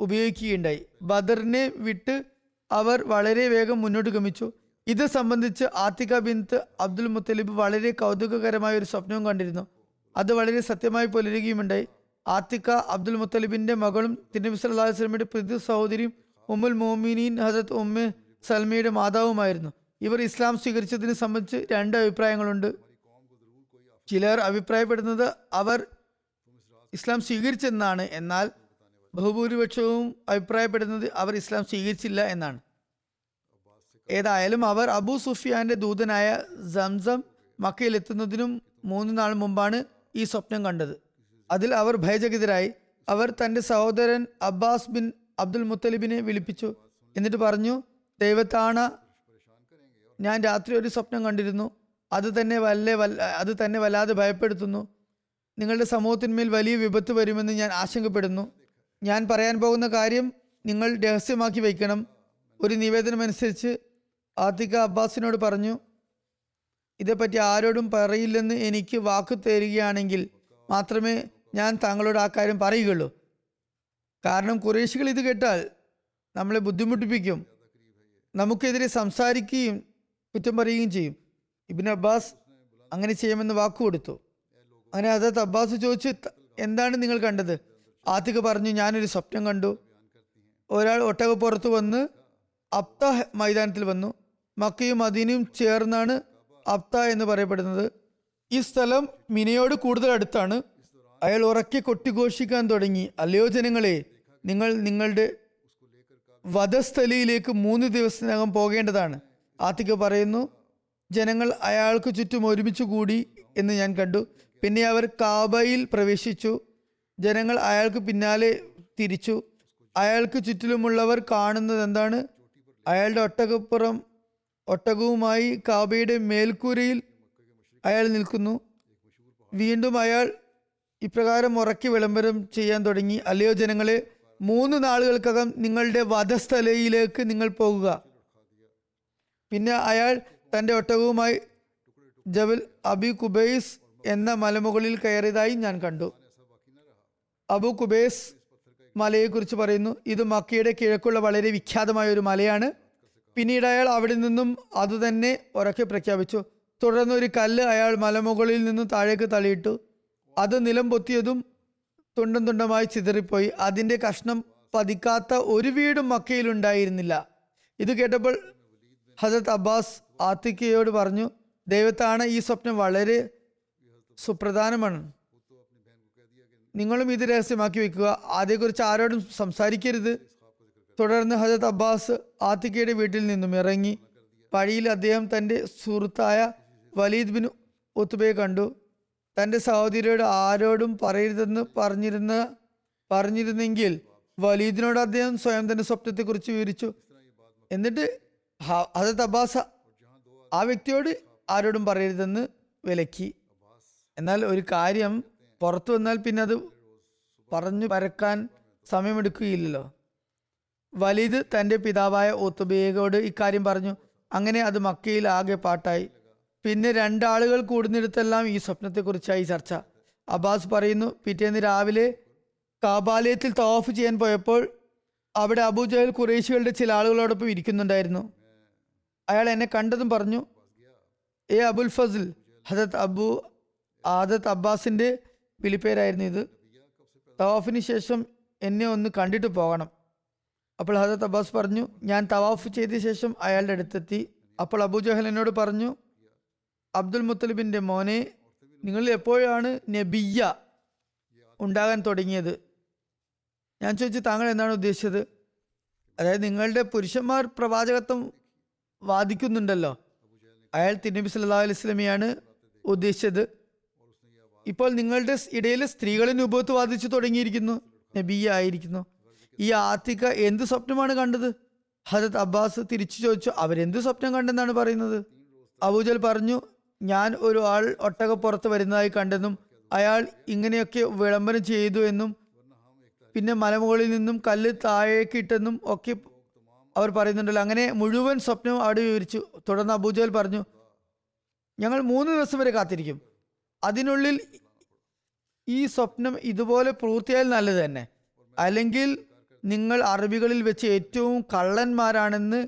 ഉപയോഗിക്കുകയുണ്ടായി. ബദറിനെ വിട്ട് അവർ വളരെ വേഗം മുന്നോട്ട് ഗമിച്ചു. ഇത് സംബന്ധിച്ച് ആത്തിക ബിന്ത് അബ്ദുൽ മുത്തലിബ് വളരെ കൗതുകകരമായ ഒരു സ്വപ്നവും കണ്ടിരുന്നു. അത് വളരെ സത്യമായി പുലരുകയുമുണ്ടായി. ആത്തിക അബ്ദുൽ മുത്തലിബിന്റെ മകളും തിരുനബി സല്ലല്ലാഹു അലൈഹി വസല്ലമയുടെ പ്രതി സഹോദരിയും ഉമ്മുൽ മോമിനീൻ ഹസത്ത് ഉമ്മ സൽമയുടെ മാതാവുമായിരുന്നു. ഇവർ ഇസ്ലാം സ്വീകരിച്ചതിനെ സംബന്ധിച്ച് രണ്ട് അഭിപ്രായങ്ങളുണ്ട്. ചിലർ അഭിപ്രായപ്പെടുന്നത് അവർ ഇസ്ലാം സ്വീകരിച്ചെന്നാണ്. എന്നാൽ ബഹുഭൂരിപക്ഷവും അഭിപ്രായപ്പെടുന്നത് അവർ ഇസ്ലാം സ്വീകരിച്ചില്ല എന്നാണ്. ഏതായാലും അവർ അബൂ സുഫിയാന്റെ ദൂതനായ സംസം മക്കയിലെത്തുന്നതിനും മൂന്ന് നാൾ മുമ്പാണ് ഈ സ്വപ്നം കണ്ടത്. അതിൽ അവർ ഭയചകിതരായി. അവർ തന്റെ സഹോദരൻ അബ്ബാസ് ബിൻ അബ്ദുൽ മുത്തലിബിനെ വിളിപ്പിച്ചു. എന്നിട്ട് പറഞ്ഞു ദൈവത്താണ് ഞാൻ രാത്രി ഒരു സ്വപ്നം കണ്ടിരുന്നു. അത് തന്നെ വല്ല വല്ല അത് തന്നെ വല്ലാതെ ഭയപ്പെടുത്തുന്നു. നിങ്ങളുടെ സമൂഹത്തിന്മേൽ വലിയ വിപത്ത് വരുമെന്ന് ഞാൻ ആശങ്കപ്പെടുന്നു. ഞാൻ പറയാൻ പോകുന്ന കാര്യം നിങ്ങൾ രഹസ്യമാക്കി വയ്ക്കണം. ഒരു നിവേദനമനുസരിച്ച് ആത്തിക അബ്ബാസിനോട് പറഞ്ഞു ഇതേപ്പറ്റി ആരോടും പറയില്ലെന്ന് എനിക്ക് വാക്ക് തരികയാണെങ്കിൽ മാത്രമേ ഞാൻ താങ്കളോട് ആ കാര്യം പറയുകയുള്ളൂ. കാരണം കുറേശികൾ ഇത് കേട്ടാൽ നമ്മളെ ബുദ്ധിമുട്ടിപ്പിക്കും. നമുക്കെതിരെ സംസാരിക്കുകയും കുറ്റം പറയുകയും ചെയ്യും. ഇബിൻ അബ്ബാസ് അങ്ങനെ ചെയ്യുമെന്ന് വാക്കു കൊടുത്തു. അങ്ങനെ ഹസരത്ത് അബ്ബാസ് ചോദിച്ചു എന്താണ് നിങ്ങൾ കണ്ടത്? ആത്തിക പറഞ്ഞു ഞാനൊരു സ്വപ്നം കണ്ടു. ഒരാൾ ഒട്ടകപ്പുറത്ത് വന്ന് അപ്ത മൈതാനത്തിൽ വന്നു. മക്കയും മദീനയും ചേർന്നാണ് അപ്ത എന്ന് പറയപ്പെടുന്നത്. ഈ സ്ഥലം മിനയോട് കൂടുതൽ അടുത്താണ്. അയാൾ ഉറക്കി കൊട്ടിഘോഷിക്കാൻ തുടങ്ങി. അല്ലയോ ജനങ്ങളെ നിങ്ങൾ നിങ്ങളുടെ വധസ്ഥലിയിലേക്ക് മൂന്ന് ദിവസത്തിനകം പോകേണ്ടതാണ്. ആത്തിക്ക് പറയുന്നു ജനങ്ങൾ അയാൾക്ക് ചുറ്റും ഒരുമിച്ച് കൂടി എന്ന് ഞാൻ കണ്ടു. പിന്നെ അവർ കാബയിൽ പ്രവേശിച്ചു. ജനങ്ങൾ അയാൾക്ക് പിന്നാലെ തിരിച്ചു. അയാൾക്ക് ചുറ്റിലുമുള്ളവർ കാണുന്നത് എന്താണ്? അയാളുടെ ഒട്ടകപ്പുറം ഒട്ടകവുമായി കാബയുടെ മേൽക്കൂരയിൽ അയാൾ നിൽക്കുന്നു. വീണ്ടും അയാൾ ഇപ്രകാരം ഉറക്കി വിളംബരം ചെയ്യാൻ തുടങ്ങി. അല്ലയോ ജനങ്ങളെ മൂന്ന് നാളുകൾക്കകം നിങ്ങളുടെ വധസ്ഥലയിലേക്ക് നിങ്ങൾ പോകുക. പിന്നെ അയാൾ തന്റെ ഒട്ടകവുമായി ജബൽ അബി കുബൈസ് എന്ന മലമുകളിൽ കയറിയതായി ഞാൻ കണ്ടു. അബു കുബേസ് മലയെക്കുറിച്ച് പറയുന്നു. ഇത് മക്കയുടെ കിഴക്കുള്ള വളരെ വിഖ്യാതമായ ഒരു മലയാണ്. പിന്നീട് അയാൾ അവിടെ നിന്നും അതുതന്നെ ഉറക്കെ പ്രഖ്യാപിച്ചു. തുടർന്ന് ഒരു കല്ല് അയാൾ മലമുകളിൽ നിന്നും താഴേക്ക് തള്ളിയിട്ടു. അത് നിലം പൊത്തിയതും തുണ്ടം തുണ്ടമായി ചിതറിപ്പോയി. അതിന്റെ കഷ്ണം പതിക്കാത്ത ഒരു വീടും മക്കയിലുണ്ടായിരുന്നില്ല ഇത് കേട്ടപ്പോൾ ഹസരത് അബ്ബാസ് ആത്തിക്കയോട് പറഞ്ഞു ദൈവത്താണ് ഈ സ്വപ്നം വളരെ സുപ്രധാനമാണ്. നിങ്ങളും ഇത് രഹസ്യമാക്കി വെക്കുക. അതേക്കുറിച്ച് ആരോടും സംസാരിക്കരുത്. തുടർന്ന് ഹജത് അബ്ബാസ് ആത്തിക്കയുടെ വീട്ടിൽ നിന്നും ഇറങ്ങി വഴിയിൽ അദ്ദേഹം തന്റെ സുഹൃത്തായ വലീദ് ബിൻ ഉത്തുബയെ കണ്ടു. തന്റെ സഹോദരിയോട് ആരോടും പറയരുതെന്ന് പറഞ്ഞിരുന്ന പറഞ്ഞിരുന്നെങ്കിൽ വലീദിനോട് അദ്ദേഹം സ്വയം തന്റെ സ്വപ്നത്തെക്കുറിച്ച് വിവരിച്ചു. എന്നിട്ട് ഹജത് അബ്ബാസ് ആ വ്യക്തിയോട് ആരോടും പറയരുതെന്ന് വിലക്കി. എന്നാൽ ഒരു കാര്യം പുറത്തു വന്നാൽ പിന്നെ അത് പറഞ്ഞു പരക്കാൻ സമയമെടുക്കുകയില്ലല്ലോ. വലീദ് തന്റെ പിതാവായ ഒത്തുബേഗോട് ഇക്കാര്യം പറഞ്ഞു. അങ്ങനെ അത് മക്കയിൽ ആകെ പാട്ടായി. പിന്നെ രണ്ടാളുകൾ കൂടുന്നിടത്തെല്ലാം ഈ സ്വപ്നത്തെക്കുറിച്ചായി ചർച്ച. അബ്ബാസ് പറയുന്നു പിറ്റേന്ന് രാവിലെ കാബാലയത്തിൽ തവാഫ് ചെയ്യാൻ പോയപ്പോൾ അവിടെ അബൂജഹൽ കുറേശികളുടെ ചില ആളുകളോടൊപ്പം ഇരിക്കുന്നുണ്ടായിരുന്നു. അയാൾ എന്നെ കണ്ടതും പറഞ്ഞു എ അബുൽ ഫസിൽ ഹജത് അബു ആദത്ത് അബ്ബാസിന്റെ വിളിപ്പേരായിരുന്നു ഇത്. തവാഫിന് ശേഷം എന്നെ ഒന്ന് കണ്ടിട്ട് പോകണം. അപ്പോൾ ഹസത്ത് അബ്ബാസ് പറഞ്ഞു ഞാൻ തവാഫ് ചെയ്ത ശേഷം അയാളുടെ അടുത്തെത്തി. അപ്പോൾ അബൂജഹൽ എന്നോട് പറഞ്ഞു അബ്ദുൽ മുത്തലിബിന്റെ മോനെ നിങ്ങൾ എപ്പോഴാണ് നബിയ ഉണ്ടാകാൻ തുടങ്ങിയത്? ഞാൻ ചോദിച്ചു താങ്കൾ എന്താണ് ഉദ്ദേശിച്ചത്? അതായത് നിങ്ങളുടെ പുരുഷന്മാർ പ്രവാചകത്വം വാദിക്കുന്നുണ്ടല്ലോ. അയാൾ തിരുനബി സല്ലാ അലൈഹി സ്വലമിയാണ് ഉദ്ദേശിച്ചത്. ഇപ്പോൾ നിങ്ങളുടെ ഇടയിൽ സ്ത്രീകളെ നുപത്ത് വാദിച്ചു തുടങ്ങിയിരിക്കുന്നു. നബിയ ആയിരിക്കുന്നു ഈ ആത്തിക്ക എന്ത് സ്വപ്നമാണ് കണ്ടത്? ഹജത് അബ്ബാസ് തിരിച്ചു ചോദിച്ചു അവരെന്ത് സ്വപ്നം കണ്ടെന്നാണ് പറയുന്നത്? അബൂജൽ പറഞ്ഞു ഞാൻ ഒരു ആൾ ഒട്ടക പുറത്ത് വരുന്നതായി കണ്ടെന്നും അയാൾ ഇങ്ങനെയൊക്കെ വിളംബരം ചെയ്തു എന്നും പിന്നെ മലമുകളിൽ നിന്നും കല്ല് താഴേക്ക് ഇട്ടെന്നും ഒക്കെ അവർ പറയുന്നുണ്ടല്ലോ. അങ്ങനെ മുഴുവൻ സ്വപ്നവും അവിടെ വിവരിച്ചു. തുടർന്ന് അബൂജൽ പറഞ്ഞു ഞങ്ങൾ മൂന്ന് ദിവസം വരെ കാത്തിരിക്കും. അതിനുള്ളിൽ ഈ സ്വപ്നം ഇതുപോലെ പൂർത്തിയായാൽ നല്ലത് തന്നെ. അല്ലെങ്കിൽ നിങ്ങൾ അറബികളിൽ വെച്ച് ഏറ്റവും കള്ളന്മാരാണെന്ന്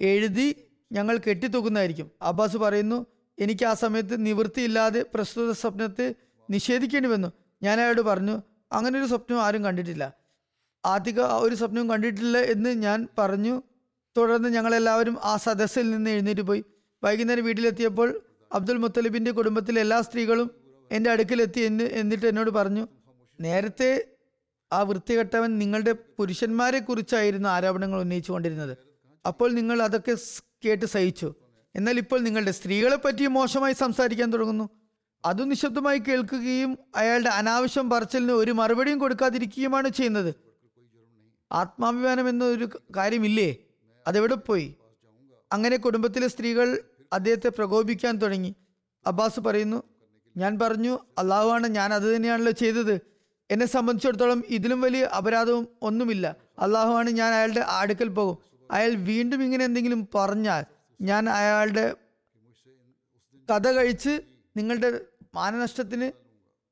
എഴുതി ഞങ്ങൾ കെട്ടിത്തൂക്കുന്നതായിരിക്കും. അബ്ബാസ് പറയുന്നു എനിക്ക് ആ സമയത്ത് നിവൃത്തിയില്ലാതെ പ്രസ്തുത സ്വപ്നത്തെ നിഷേധിക്കേണ്ടി വന്നു ഞാൻ അയാളോട് പറഞ്ഞു അങ്ങനെ ഒരു സ്വപ്നം ആരും കണ്ടിട്ടില്ല. ആദ്യ ഒരു സ്വപ്നവും കണ്ടിട്ടില്ല എന്ന് ഞാൻ പറഞ്ഞു. തുടർന്ന് ഞങ്ങളെല്ലാവരും ആ സദസ്സിൽ നിന്ന് എഴുന്നേറ്റ് പോയി. വൈകുന്നേരം വീട്ടിലെത്തിയപ്പോൾ അബ്ദുൽ മുത്തലിബിന്റെ കുടുംബത്തിലെ എല്ലാ സ്ത്രീകളും എന്റെ അടുക്കലെത്തി എന്ന് എന്നിട്ട് എന്നോട് പറഞ്ഞു നേരത്തെ ആ വൃത്തികെട്ടവൻ നിങ്ങളുടെ പുരുഷന്മാരെ കുറിച്ചായിരുന്നു ആരോപണങ്ങൾ ഉന്നയിച്ചുകൊണ്ടിരുന്നത് അപ്പോൾ നിങ്ങൾ അതൊക്കെ കേട്ട് സഹിച്ചു. എന്നാൽ ഇപ്പോൾ നിങ്ങളുടെ സ്ത്രീകളെ പറ്റി മോശമായി സംസാരിക്കാൻ തുടങ്ങുന്നു. അത് നിശബ്ദമായി കേൾക്കുകയും അയാളുടെ അനാവശ്യം പറച്ചിലിന് ഒരു മറുപടിയും കൊടുക്കാതിരിക്കുകയുമാണ് ചെയ്യുന്നത്. ആത്മാഭിമാനം എന്നൊരു കാര്യമില്ലേ? അതെവിടെ പോയി? അങ്ങനെ കുടുംബത്തിലെ സ്ത്രീകൾ അദ്ദേഹത്തെ പ്രകോപിക്കാൻ തുടങ്ങി. അബ്ബാസ് പറയുന്നു ഞാൻ പറഞ്ഞു അള്ളാഹുവാണ് ഞാൻ അത് തന്നെയാണല്ലോ ചെയ്തത്. എന്നെ സംബന്ധിച്ചിടത്തോളം ഇതിലും വലിയ അപരാധവും ഒന്നുമില്ല. അള്ളാഹുവാണ് ഞാൻ അയാളുടെ അടുക്കൽ പോകും. അയാൾ വീണ്ടും ഇങ്ങനെ എന്തെങ്കിലും പറഞ്ഞാൽ ഞാൻ അയാളുടെ കഥ കഴിച്ച് നിങ്ങളുടെ മാനനഷ്ടത്തിന്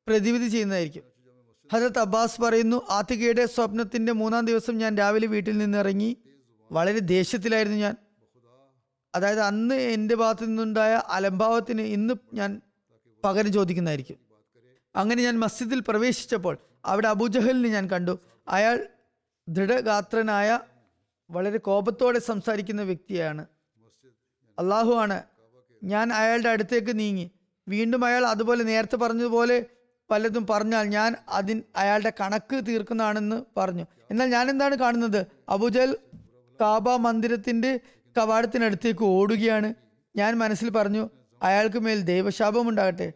പ്രതിവിധി ചെയ്യുന്നതായിരിക്കും. ഹജരത് അബ്ബാസ് പറയുന്നു ആത്തികയുടെ സ്വപ്നത്തിന്റെ മൂന്നാം ദിവസം ഞാൻ രാവിലെ വീട്ടിൽ നിന്ന് ഇറങ്ങി വളരെ ദേഷ്യത്തിലായിരുന്നു ഞാൻ. അതായത് അന്ന് എന്റെ ഭാഗത്തു നിന്നുണ്ടായ അലംഭാവത്തിന് ഇന്ന് ഞാൻ പകരം ചോദിക്കുന്നതായിരിക്കും. അങ്ങനെ ഞാൻ മസ്ജിദിൽ പ്രവേശിച്ചപ്പോൾ അവിടെ അബുജഹലിനെ ഞാൻ കണ്ടു. അയാൾ ദൃഢഗാത്രനായ വളരെ കോപത്തോടെ സംസാരിക്കുന്ന വ്യക്തിയാണ്. അള്ളാഹു ആണ്. ഞാൻ അയാളുടെ അടുത്തേക്ക് നീങ്ങി. വീണ്ടും അയാൾ അതുപോലെ നേരത്തെ പറഞ്ഞതുപോലെ പലതും പറഞ്ഞാൽ ഞാൻ അതിൻ അയാളുടെ കണക്ക് തീർക്കുന്നതാണെന്ന് പറഞ്ഞു. എന്നാൽ ഞാൻ എന്താണ് കാണുന്നത്? അബുജൽ കാബ മന്ദിരത്തിന്റെ കവാടത്തിനടുത്തേക്ക് ഓടുകയാണ്. ഞാൻ മനസ്സിൽ പറഞ്ഞു അയാൾക്ക് മേൽ ദൈവശാപം ഉണ്ടാകട്ടെ.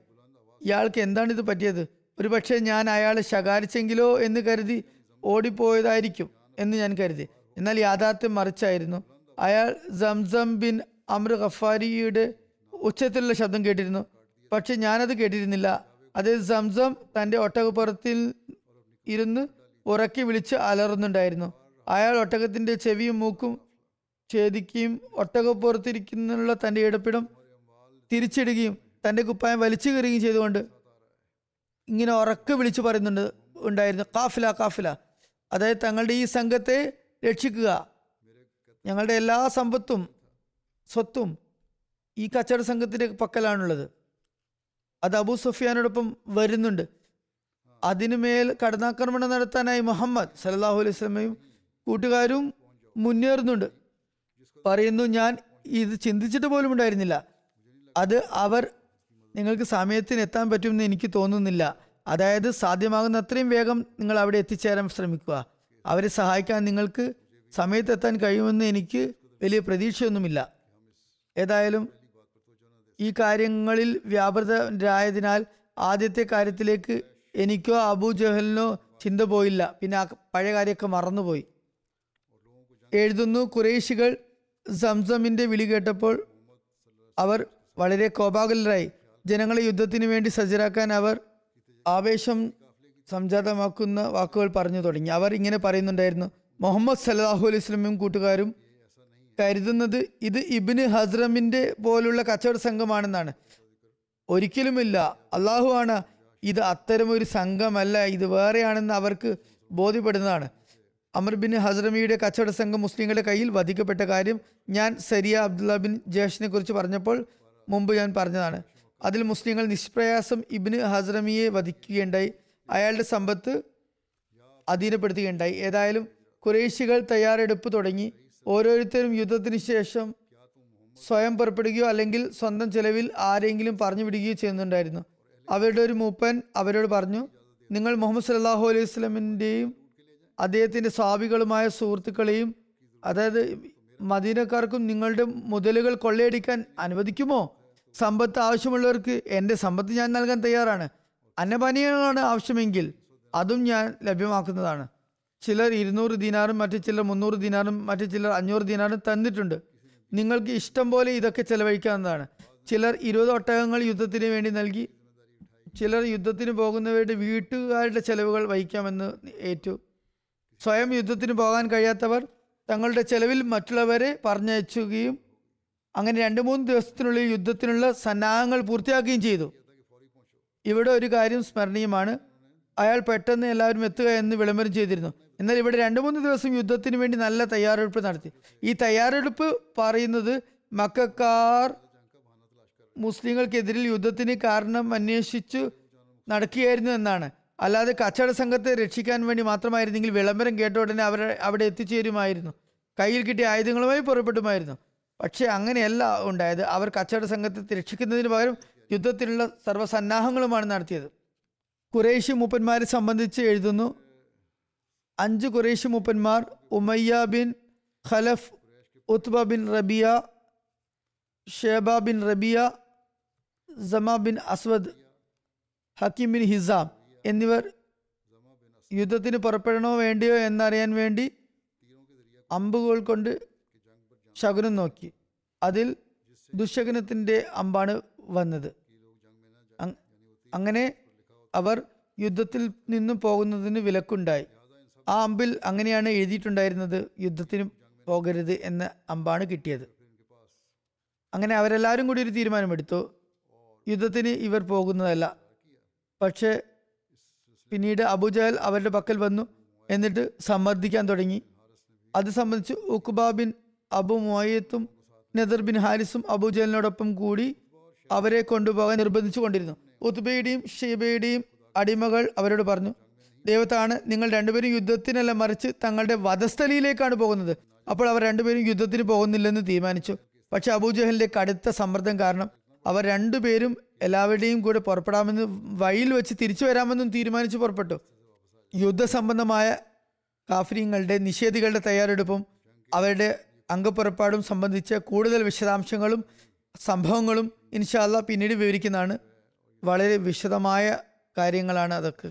ഇയാൾക്ക് എന്താണ് ഇത് പറ്റിയത്? ഒരുപക്ഷെ ഞാൻ അയാളെ ശകാരിച്ചെങ്കിലോ എന്ന് കരുതി ഓടിപ്പോയതായിരിക്കും എന്ന് ഞാൻ കരുതി. എന്നാൽ യാഥാർത്ഥ്യം മറിച്ചായിരുന്നു. അയാൾ സംസം ബിൻ അമ്ര ഖഫാരിയുടെ ഉച്ചത്തിലുള്ള ശബ്ദം കേട്ടിരുന്നു. പക്ഷെ ഞാനത് കേട്ടിരുന്നില്ല. അത് സംസം തന്റെ ഒട്ടകപ്പുറത്തിൽ ഇരുന്ന് ഉറക്കി വിളിച്ച് അലറുന്നുണ്ടായിരുന്നു. അയാൾ ഒട്ടകത്തിന്റെ ചെവിയും മൂക്കും ഛേദിക്കുകയും ഒട്ടകപ്പുറത്തിരിക്കുന്നുള്ള തന്റെ ഇടപ്പിടം തിരിച്ചിടുകയും തന്റെ കുപ്പായം വലിച്ചു കയറുകയും ചെയ്തുകൊണ്ട് ഇങ്ങനെ ഉറക്കെ വിളിച്ചു പറയുന്നുണ്ട് ഉണ്ടായിരുന്നു. കാഫില കാഫില. അതായത് തങ്ങളുടെ ഈ സംഘത്തെ രക്ഷിക്കുക. ഞങ്ങളുടെ എല്ലാ സമ്പത്തും സ്വത്തും ഈ കച്ചവട സംഘത്തിന്റെ പക്കലാണുള്ളത്. അത് അബൂ സുഫിയാനോടൊപ്പം വരുന്നുണ്ട്. അതിനുമേൽ കടന്നാക്രമണം നടത്താനായി മുഹമ്മദ് സല്ലാഹു അലൈഹി സ്വലമയും കൂട്ടുകാരും മുന്നേറുന്നുണ്ട്. പറയുന്നു ഞാൻ ഇത് ചിന്തിച്ചിട്ട് പോലും ഉണ്ടായിരുന്നില്ല. അത് അവർ നിങ്ങൾക്ക് സമയത്തിന് എത്താൻ പറ്റുമെന്ന് എനിക്ക് തോന്നുന്നില്ല. അതായത് സാധ്യമാകുന്ന അത്രയും വേഗം നിങ്ങൾ അവിടെ എത്തിച്ചേരാൻ ശ്രമിക്കുക. അവരെ സഹായിക്കാൻ നിങ്ങൾക്ക് സമയത്തെത്താൻ കഴിയുമെന്ന് എനിക്ക് വലിയ പ്രതീക്ഷയൊന്നുമില്ല. ഏതായാലും ഈ കാര്യങ്ങളിൽ വ്യാപൃതരായതിനാൽ ആദ്യത്തെ കാര്യത്തിലേക്ക് എനിക്കോ അബു ജഹലിനോ ചിന്ത പോയില്ല. പിന്നെ ആ പഴയ കാര്യമൊക്കെ മറന്നുപോയി. എഴുതുന്നു കുറേശികൾ സംസമിന്റെ വിളി കേട്ടപ്പോൾ അവർ വളരെ കോപാകുലരായി. ജനങ്ങളെ യുദ്ധത്തിന് വേണ്ടി സജ്ജരാക്കാൻ അവർ ആവേശം സംജാതമാക്കുന്ന വാക്കുകൾ പറഞ്ഞു തുടങ്ങി. അവർ ഇങ്ങനെ പറയുന്നുണ്ടായിരുന്നു മുഹമ്മദ് സലാഹു അലൈഹി സ്വലമും കൂട്ടുകാരും കരുതുന്നത് ഇത് ഇബിന് ഹസ്രമിന്റെ പോലുള്ള കച്ചവട സംഘമാണെന്നാണ്. ഒരിക്കലുമില്ല അള്ളാഹു ആണ് ഇത് അത്തരമൊരു സംഘമല്ല ഇത് വേറെയാണെന്ന് അവർക്ക് ബോധ്യപ്പെടുന്നതാണ്. അമർ ബിൻ ഹസ്രമിയുടെ കച്ചവട സംഘം മുസ്ലിങ്ങളുടെ കയ്യിൽ വധിക്കപ്പെട്ട കാര്യം ഞാൻ സരിയ അബ്ദുല്ല ബിൻ ജേഷിനെ കുറിച്ച് പറഞ്ഞപ്പോൾ മുമ്പ് ഞാൻ പറഞ്ഞതാണ്. അതിൽ മുസ്ലിങ്ങൾ നിഷ്പ്രയാസം ഇബിന് ഹസ്രമിയെ വധിക്കുകയുണ്ടായി. അയാളുടെ സമ്പത്ത് അധീനപ്പെടുത്തുകയുണ്ടായി. ഏതായാലും കുറേശികൾ തയ്യാറെടുപ്പ് തുടങ്ങി. ഓരോരുത്തരും യുദ്ധത്തിന് ശേഷം സ്വയം പുറപ്പെടുകയോ അല്ലെങ്കിൽ സ്വന്തം ചെലവിൽ ആരെങ്കിലും പറഞ്ഞു വിടുകയോ ചെയ്യുന്നുണ്ടായിരുന്നു. അവരുടെ ഒരു മൂപ്പൻ അവരോട് പറഞ്ഞു നിങ്ങൾ മുഹമ്മദ് സല്ലാഹു അലൈഹി സ്വലമിന്റെയും അദ്ദേഹത്തിന്റെ സ്വാഭികളുമായ സുഹൃത്തുക്കളെയും അതായത് മദീനക്കാർക്കും നിങ്ങളുടെ മുതലുകൾ കൊള്ളയടിക്കാൻ അനുവദിക്കുമോ? സമ്പത്ത് ആവശ്യമുള്ളവർക്ക് എന്റെ സമ്പത്ത് ഞാൻ നൽകാൻ തയ്യാറാണ്. അന്നപാനീയങ്ങളാണ് ആവശ്യമെങ്കിൽ അതും ഞാൻ ലഭ്യമാക്കുന്നതാണ്. ചിലർ ഇരുന്നൂറ് ദിനാറും മറ്റു ചിലർ മുന്നൂറ് ദിനാറും മറ്റു ചിലർ അഞ്ഞൂറ് ദിനാറും തന്നിട്ടുണ്ട്. നിങ്ങൾക്ക് ഇഷ്ടം പോലെ ഇതൊക്കെ ചെലവഴിക്കാവുന്നതാണ്. ചിലർ ഇരുപത് ഒട്ടകങ്ങൾ യുദ്ധത്തിന് വേണ്ടി നൽകി ചിലർ യുദ്ധത്തിന് പോകുന്നവരുടെ വീട്ടുകാരുടെ ചെലവുകൾ വഹിക്കാമെന്ന് ഏറ്റു സ്വയം യുദ്ധത്തിന് പോകാൻ കഴിയാത്തവർ തങ്ങളുടെ ചെലവിൽ മറ്റുള്ളവരെ പറഞ്ഞയച്ചുകയും അങ്ങനെ രണ്ട് മൂന്ന് ദിവസത്തിനുള്ളിൽ യുദ്ധത്തിനുള്ള സന്നാഹങ്ങൾ പൂർത്തിയാക്കുകയും ചെയ്തു. ഇവിടെ ഒരു കാര്യം സ്മരണീയമാണ്. അയാൾ പെട്ടെന്ന് എല്ലാവരും എത്തുക എന്ന് വിളംബരം ചെയ്തിരുന്നു. എന്നാൽ ഇവിടെ രണ്ട് മൂന്ന് ദിവസം യുദ്ധത്തിന് വേണ്ടി നല്ല തയ്യാറെടുപ്പ് നടത്തി. ഈ തയ്യാറെടുപ്പ് പറയുന്നത് മക്കാർ മുസ്ലിങ്ങൾക്കെതിരിൽ യുദ്ധത്തിന് കാരണം അന്വേഷിച്ചു നടക്കുകയായിരുന്നു എന്നാണ്. അല്ലാതെ കച്ചവട സംഘത്തെ രക്ഷിക്കാൻ വേണ്ടി മാത്രമായിരുന്നെങ്കിൽ വിളംബരം കേട്ട ഉടനെ അവരെ അവിടെ എത്തിച്ചേരുമായിരുന്നു. കയ്യിൽ കിട്ടിയ ആയുധങ്ങളുമായി പുറപ്പെട്ടുമായിരുന്നു. പക്ഷേ അങ്ങനെയല്ല ഉണ്ടായത്. അവർ കച്ചവട സംഘത്തെ രക്ഷിക്കുന്നതിന് പകരം യുദ്ധത്തിലുള്ള സർവസന്നാഹങ്ങളുമാണ് നടത്തിയത്. കുറേശ്യ മൂപ്പന്മാരെ സംബന്ധിച്ച് എഴുതുന്നു. അഞ്ച് കുറേശ്യ മൂപ്പന്മാർ Umayya bin Khalaf Utba bin Rabia Shaiba bin Rabia Zama bin Aswad Hakeem bin ഹിസാം. എന്നിവർ യുദ്ധത്തിന് പുറപ്പെടണോ വേണ്ടിയോ എന്നറിയാൻ വേണ്ടി അമ്പുകൾ കൊണ്ട് ശകുനം നോക്കി. അതിൽ ദുശകുനത്തിന്റെ അമ്പാണ് വന്നത്. അങ്ങനെ അവർ യുദ്ധത്തിൽ നിന്നും പോകുന്നതിന് വിലക്കുണ്ടായി. ആ അമ്പിൽ അങ്ങനെയാണ് എഴുതിയിട്ടുണ്ടായിരുന്നത് യുദ്ധത്തിന് പോകരുത് എന്ന അമ്പാണ് കിട്ടിയത്. അങ്ങനെ അവരെല്ലാവരും കൂടി ഒരു തീരുമാനമെടുത്തു. യുദ്ധത്തിന് ഇവർ പോകുന്നതല്ല. പക്ഷേ പിന്നീട് അബുജഹൽ അവരുടെ പക്കൽ വന്നു എന്നിട്ട് സമ്മർദ്ദിക്കാൻ തുടങ്ങി. അത് സംബന്ധിച്ച് ഉഖ്ബ ബിൻ അബു മുഅയ്യത്തും നദർ ബിൻ ഹാരിസും അബുജഹലിനോടൊപ്പം കൂടി അവരെ കൊണ്ടുപോകാൻ നിർബന്ധിച്ചു കൊണ്ടിരുന്നു. ഉത്ബയുടെയും ഷീബയുടെയും അടിമകൾ അവരോട് പറഞ്ഞു ദൈവത്താണ് നിങ്ങൾ രണ്ടുപേരും യുദ്ധത്തിനല്ല മറിച്ച് തങ്ങളുടെ വധസ്ഥലിയിലേക്കാണ് പോകുന്നത്. അപ്പോൾ അവർ രണ്ടുപേരും യുദ്ധത്തിന് പോകുന്നില്ലെന്ന് തീരുമാനിച്ചു. പക്ഷെ അബൂജഹലിന്റെ കടുത്ത സമ്മർദ്ദം കാരണം അവർ രണ്ടുപേരും എല്ലാവരുടെയും കൂടെ പുറപ്പെടാമെന്ന് വഴിയിൽ വെച്ച് തിരിച്ചു വരാമെന്നും തീരുമാനിച്ചു പുറപ്പെട്ടു. യുദ്ധസംബന്ധമായ കാഫര്യങ്ങളുടെ നിഷേധികളുടെ തയ്യാറെടുപ്പും അവരുടെ അംഗപ്പുറപ്പാടും സംബന്ധിച്ച കൂടുതൽ വിശദാംശങ്ങളും സംഭവങ്ങളും ഇൻഷാല്ല പിന്നീട് വിവരിക്കുന്നതാണ്. വളരെ വിശദമായ കാര്യങ്ങളാണ് അതൊക്കെ.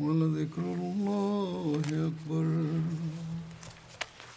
ولذكر الله أكبر